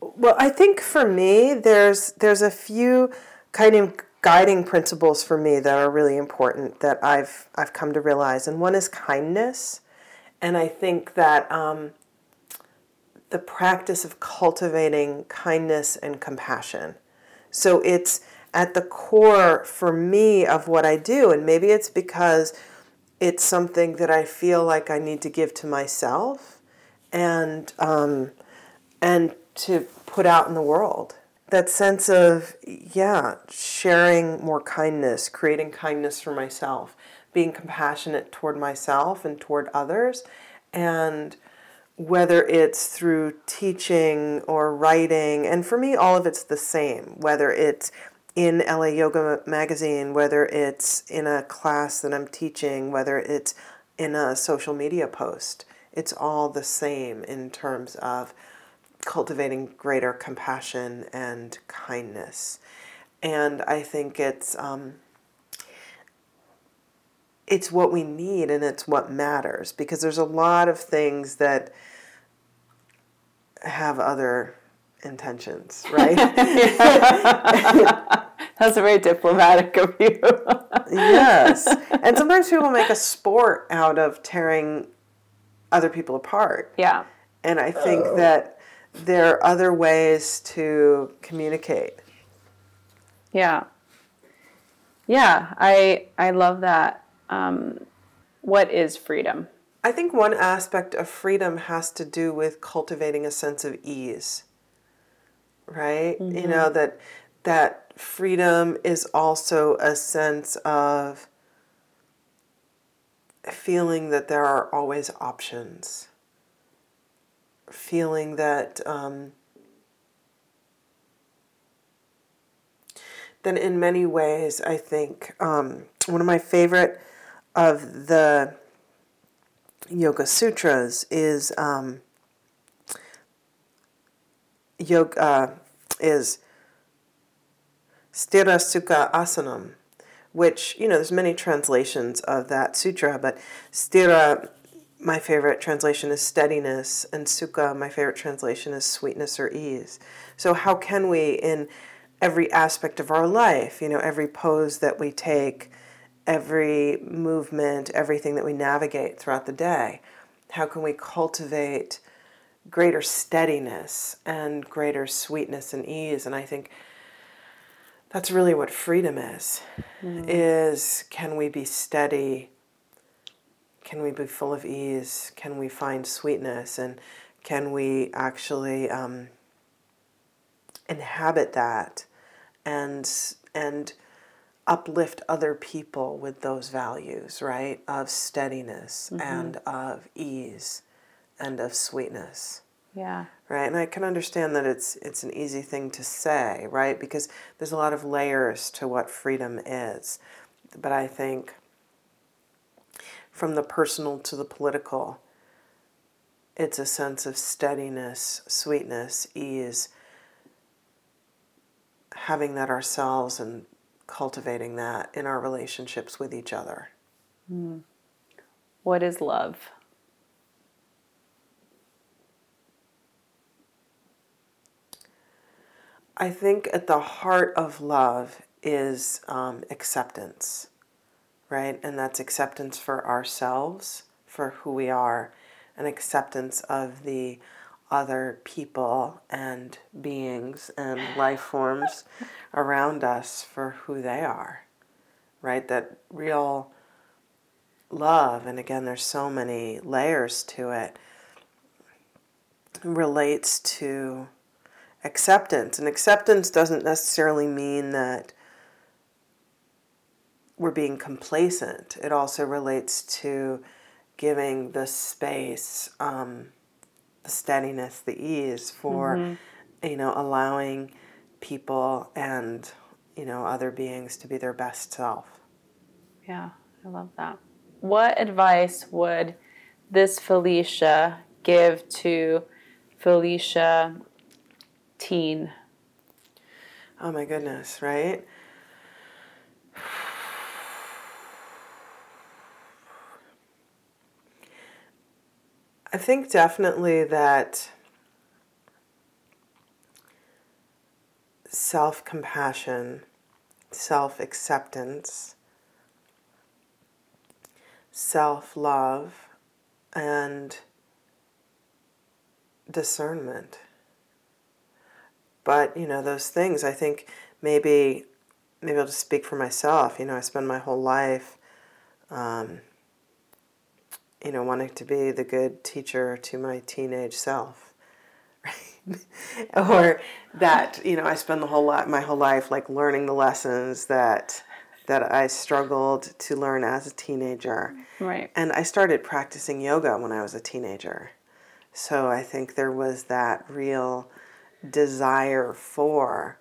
Well, I think for me, there's there's a few kind of guiding principles for me that are really important that I've I've come to realize, and one is kindness, and I think that um, the practice of cultivating kindness and compassion. So it's at the core for me of what I do, and maybe it's because it's something that I feel like I need to give to myself, and um, and to put out in the world. That sense of, yeah, sharing more kindness, creating kindness for myself, being compassionate toward myself and toward others. And whether it's through teaching or writing, and for me, all of it's the same, whether it's in LA Yoga Magazine, whether it's in a class that I'm teaching, whether it's in a social media post, it's all the same in terms of cultivating greater compassion and kindness. and I think it's um, it's what we need and it's what matters because there's a lot of things that have other intentions, right? That's a very diplomatic of you. yes. And sometimes people make a sport out of tearing other people apart. Yeah. And I think that there are other ways to communicate. Yeah. Yeah, I I love that. Um, what is freedom? I think one aspect of freedom has to do with cultivating a sense of ease. Right? Mm-hmm. You know that that freedom is also a sense of feeling that there are always options. Feeling that um, then in many ways, I think um, one of my favorite of the Yoga Sutras is um, yoga uh, is Sthira Sukha Asanam, which you know there's many translations of that sutra, but Sthira, my favorite translation is steadiness, and Sukha, my favorite translation is sweetness or ease. So how can we in every aspect of our life, you know, every pose that we take, every movement, everything that we navigate throughout the day. How can we cultivate greater steadiness and greater sweetness and ease? And I think that's really what freedom is. Mm. Is can we be steady? Can we be full of ease? Can we find sweetness? And can we actually um, inhabit that and and uplift other people with those values, right? Of steadiness mm-hmm. and of ease and of sweetness. Yeah. Right? And I can understand that it's it's an easy thing to say, right? Because there's a lot of layers to what freedom is. But I think from the personal to the political, it's a sense of steadiness, sweetness, ease, having that ourselves and cultivating that in our relationships with each other. Mm. What is love? I think at the heart of love is um, acceptance, right? And that's acceptance for ourselves, for who we are, and acceptance of the other people and beings and life forms around us for who they are, right? That real love, and again, there's so many layers to it, relates to acceptance. And acceptance doesn't necessarily mean that we're being complacent, it also relates to giving the space. Um, the steadiness, the ease for, mm-hmm. you know, allowing people and, you know, other beings to be their best self. Yeah, I love that. What advice would this Felicia give to Felicia teen? Oh my goodness, right? I think definitely that self compassion, self acceptance, self love, and discernment. But, you know, those things, I think maybe, maybe I'll just speak for myself. You know, I spend my whole life um, you know, wanting to be the good teacher to my teenage self. Right? or that, you know, I spend the whole lot my whole life like learning the lessons that that I struggled to learn as a teenager. Right. And I started practicing yoga when I was a teenager. So I think there was that real desire for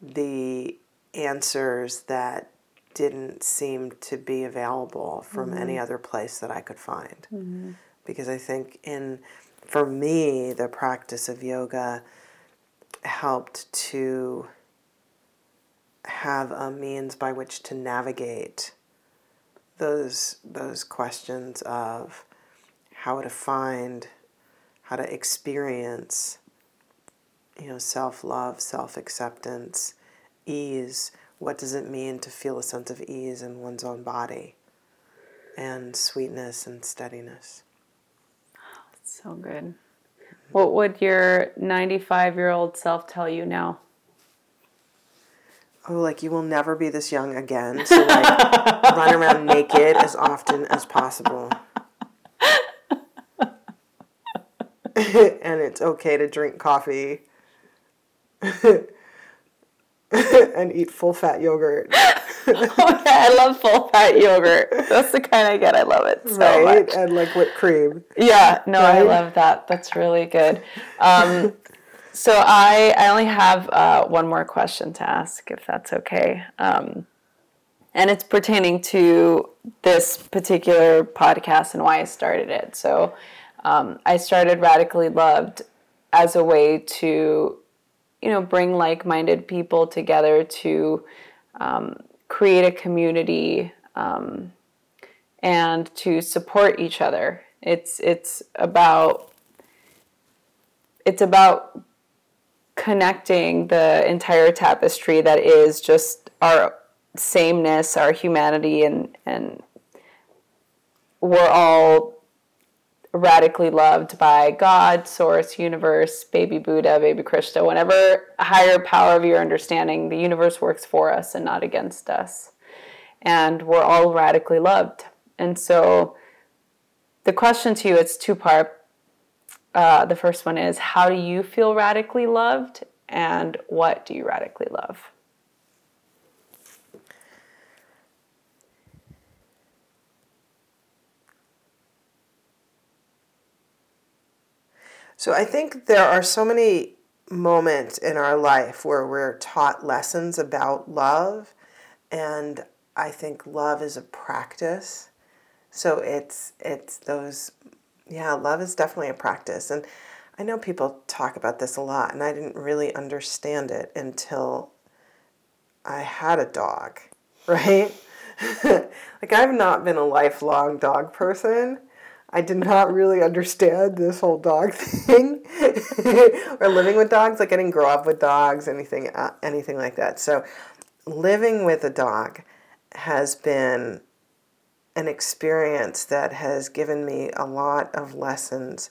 the answers that didn't seem to be available from mm-hmm. any other place that I could find. Mm-hmm. Because I think in for me the practice of yoga helped to have a means by which to navigate those those questions of how to find how to experience you know self-love self-acceptance ease what does it mean to feel a sense of ease in one's own body and sweetness and steadiness so good what would your 95 year old self tell you now oh, like you will never be this young again. So like run around naked as often as possible. and it's okay to drink coffee and eat full fat yogurt. okay, I love full fat yogurt. That's the kind I get. I love it so right? much. And like whipped cream. Yeah, no, right? I love that. That's really good. Um, so I, I only have uh, one more question to ask, if that's okay. Um, and it's pertaining to this particular podcast and why I started it. So um, I started Radically Loved as a way to, you know, bring like-minded people together to um, create a community um, and to support each other. It's it's about it's about connecting the entire tapestry that is just our sameness, our humanity, and and we're all radically loved by God, Source, Universe, Baby Buddha, Baby Krishna, whatever higher power of your understanding, the universe works for us and not against us. And we're all radically loved. And so the question to you, it's two part. Uh, the first one is How do you feel radically loved? And what do you radically love? So I think there are so many moments in our life where we're taught lessons about love and I think love is a practice. So it's it's those yeah, love is definitely a practice. And I know people talk about this a lot, and I didn't really understand it until I had a dog, right? like, I've not been a lifelong dog person. I did not really understand this whole dog thing or living with dogs. Like, I didn't grow up with dogs, anything, uh, anything like that. So, living with a dog has been an experience that has given me a lot of lessons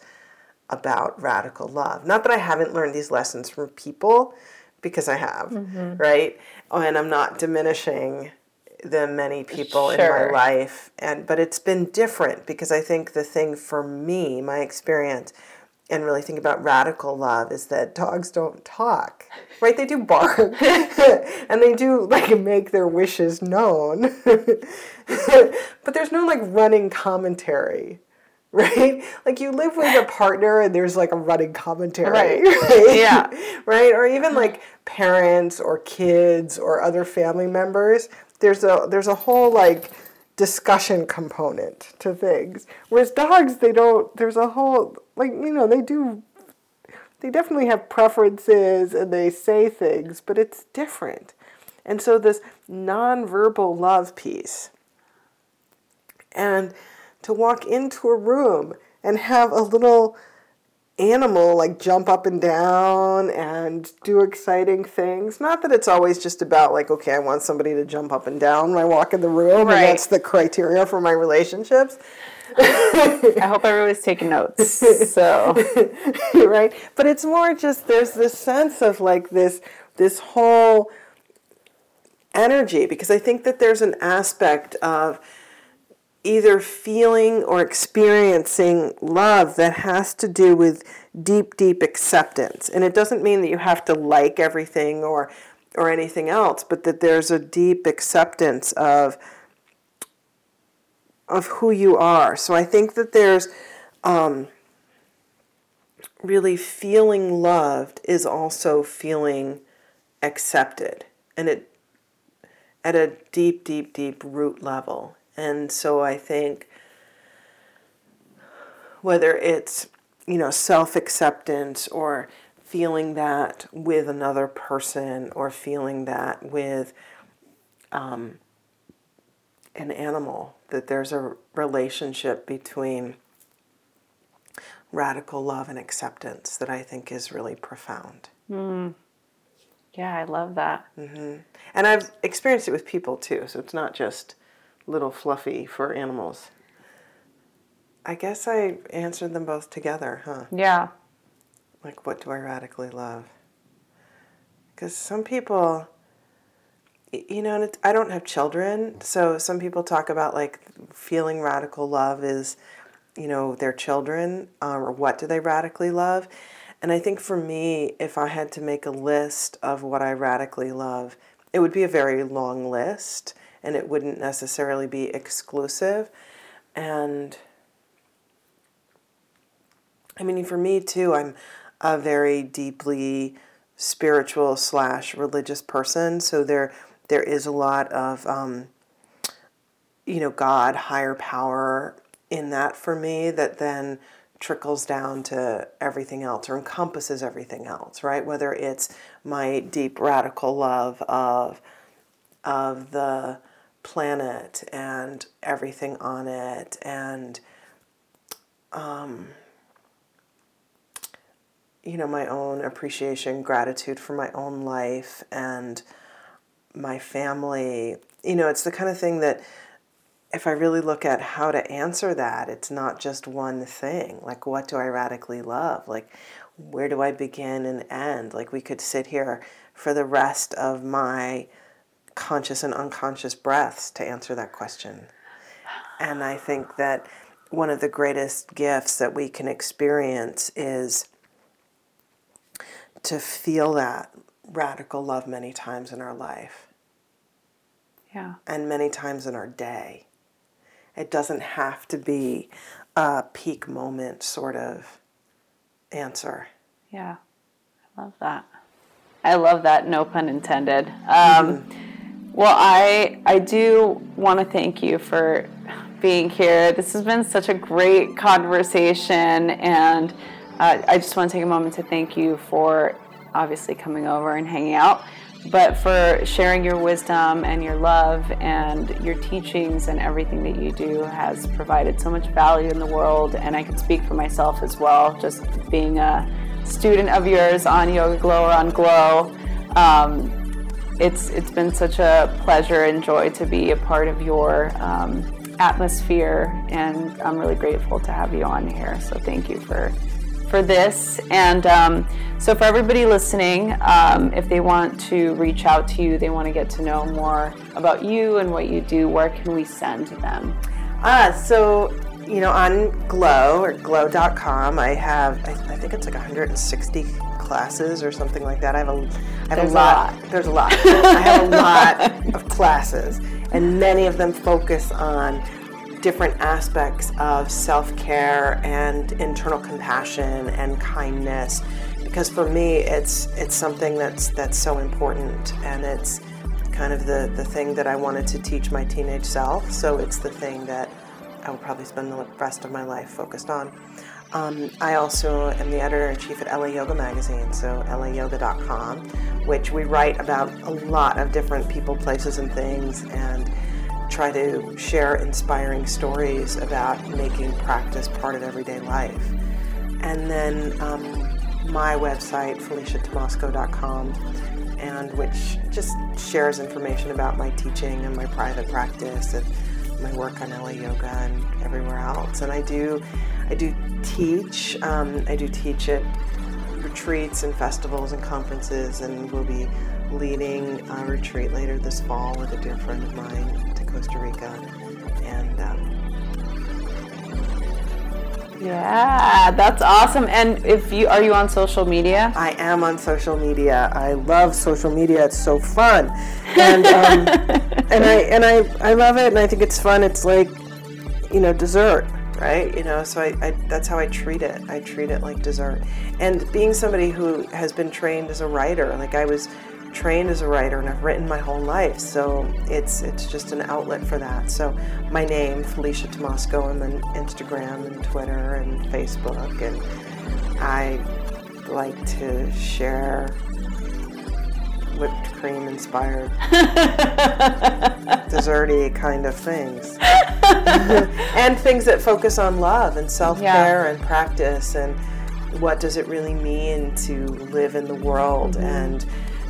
about radical love. Not that I haven't learned these lessons from people, because I have, mm-hmm. right? Oh, and I'm not diminishing the many people sure. in my life and but it's been different because I think the thing for me, my experience and really think about radical love is that dogs don't talk right? They do bark and they do like make their wishes known. But there's no like running commentary right? Like you live with a partner and there's like a running commentary right, right? yeah. Right? Or even like parents or kids or other family members there's a there's a whole like discussion component to things. Whereas dogs, they don't, there's a whole, like, you know, they do, they definitely have preferences and they say things, but it's different. And so this nonverbal love piece, and to walk into a room and have a little animal like jump up and down and do exciting things. Not that it's always just about like, okay, I want somebody to jump up and down when I walk in the room, right. and that's the criteria for my relationships. I hope everybody's taking notes. So right, but it's more just there's this sense of like this this whole energy because I think that there's an aspect of either feeling or experiencing love that has to do with deep, deep acceptance. And it doesn't mean that you have to like everything or or anything else, but that there's a deep acceptance of of who you are. So I think that there's um, really feeling loved is also feeling accepted, and it at a deep, deep, deep root level. And so I think whether it's, you know, self acceptance or feeling that with another person or feeling that with um, an animal, that there's a relationship between radical love and acceptance that I think is really profound. Mm. Yeah, I love that. Mm-hmm. And I've experienced it with people too, so it's not just little fluffy for animals. I guess I answered them both together, huh? Yeah. Like, what do I radically love? Because some people, you know, and I don't have children, so some people talk about like feeling radical love is, you know, their children, um, or what do they radically love? And I think for me, if I had to make a list of what I radically love, it would be a very long list and it wouldn't necessarily be exclusive. And I mean, for me too, I'm a very deeply spiritual slash religious person. So there, there is a lot of, um, you know, God, higher power in that for me that then trickles down to everything else or encompasses everything else, right? Whether it's my deep radical love of of the planet and everything on it and um, you know my own appreciation gratitude for my own life and my family you know it's the kind of thing that if I really look at how to answer that, it's not just one thing. Like, what do I radically love? Like, where do I begin and end? Like, we could sit here for the rest of my conscious and unconscious breaths to answer that question. And I think that one of the greatest gifts that we can experience is to feel that radical love many times in our life. Yeah. And many times in our day. It doesn't have to be a peak moment sort of answer. Yeah, I love that. I love that. No pun intended. Um, mm-hmm. Well, I I do want to thank you for being here. This has been such a great conversation, and uh, I just want to take a moment to thank you for obviously coming over and hanging out but for sharing your wisdom and your love and your teachings and everything that you do has provided so much value in the world. And I can speak for myself as well, just being a student of yours on YogaGlo or on Glo. Um, it's it's been such a pleasure and joy to be a part of your um, atmosphere, and I'm really grateful to have you on here. So thank you for for this. And um, so, for everybody listening, um, if they want to reach out to you, they want to get to know more about you and what you do, where can we send them? Ah, so you know, on Glo or glo.com, I have, I, I think it's like 160 classes or something like that. I have a, I have there's a lot, a lot. There's a lot. I have a lot of classes, and many of them focus on different aspects of self care and internal compassion and kindness. Because for me, it's it's something that's that's so important, and it's kind of the the thing that I wanted to teach my teenage self. So it's the thing that I will probably spend the rest of my life focused on. Um, I also am the editor in chief at LA Yoga Magazine, so layoga.com, which we write about a lot of different people, places, and things, and try to share inspiring stories about making practice part of everyday life. And then um, my website, FeliciaTomasko.com, and which just shares information about my teaching and my private practice and my work on LA Yoga and everywhere else. And I do, I do teach. Um, I do teach at retreats and festivals and conferences, and we'll be leading a retreat later this fall with a dear friend of mine to Costa Rica, and um, yeah, that's awesome. And if you are you on social media? I am on social media. I love social media. It's so fun, and um, and I and I I love it, and I think it's fun. It's like you know dessert right you know so I, I, that's how i treat it i treat it like dessert and being somebody who has been trained as a writer like i was trained as a writer and I've written my whole life, so it's it's just an outlet for that. So my name, Felicia Tomasko, I'm on Instagram and Twitter and Facebook, and I like to share whipped cream inspired desserty kind of things and things that focus on love and self-care yeah. and practice and what does it really mean to live in the world mm-hmm. and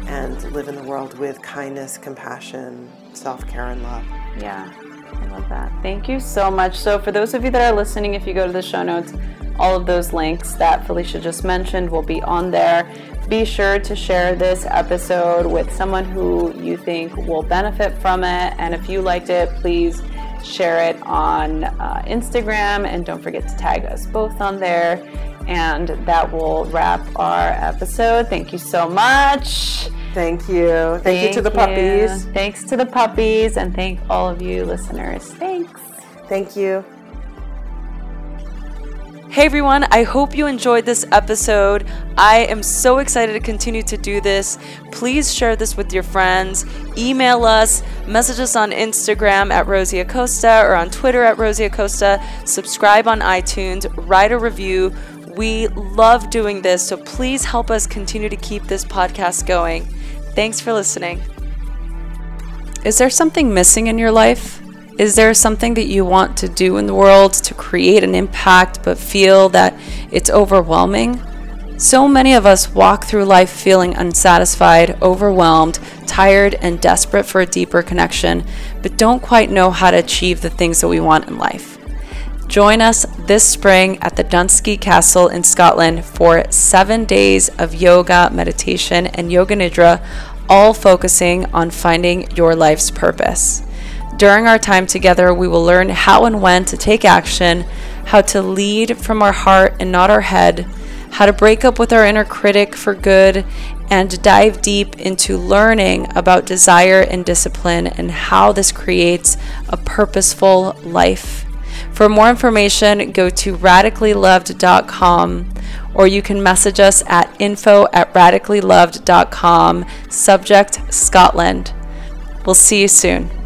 and live in the world with kindness compassion self-care and love yeah I love that. Thank you so much. So, for those of you that are listening, if you go to the show notes, all of those links that Felicia just mentioned will be on there. Be sure to share this episode with someone who you think will benefit from it. And if you liked it, please share it on uh, Instagram and don't forget to tag us both on there. And that will wrap our episode. Thank you so much. Thank you. Thank, thank you to the puppies. Thanks to the puppies, and thank all of you listeners. Thanks. Thank you. Hey everyone, I hope you enjoyed this episode. I am so excited to continue to do this. Please share this with your friends, email us, message us on Instagram at Rosie Acosta or on Twitter at Rosie Acosta, subscribe on iTunes, write a review. We love doing this, so please help us continue to keep this podcast going. Thanks for listening. Is there something missing in your life? Is there something that you want to do in the world to create an impact but feel that it's overwhelming? So many of us walk through life feeling unsatisfied, overwhelmed, tired, and desperate for a deeper connection, but don't quite know how to achieve the things that we want in life. Join us this spring at the Dunskey Castle in Scotland for seven days of yoga, meditation, and yoga nidra, all focusing on finding your life's purpose. During our time together, we will learn how and when to take action, how to lead from our heart and not our head, how to break up with our inner critic for good, and dive deep into learning about desire and discipline and how this creates a purposeful life. For more information, go to radicallyloved.com or you can message us at info at radicallyloved.com, subject Scotland. We'll see you soon.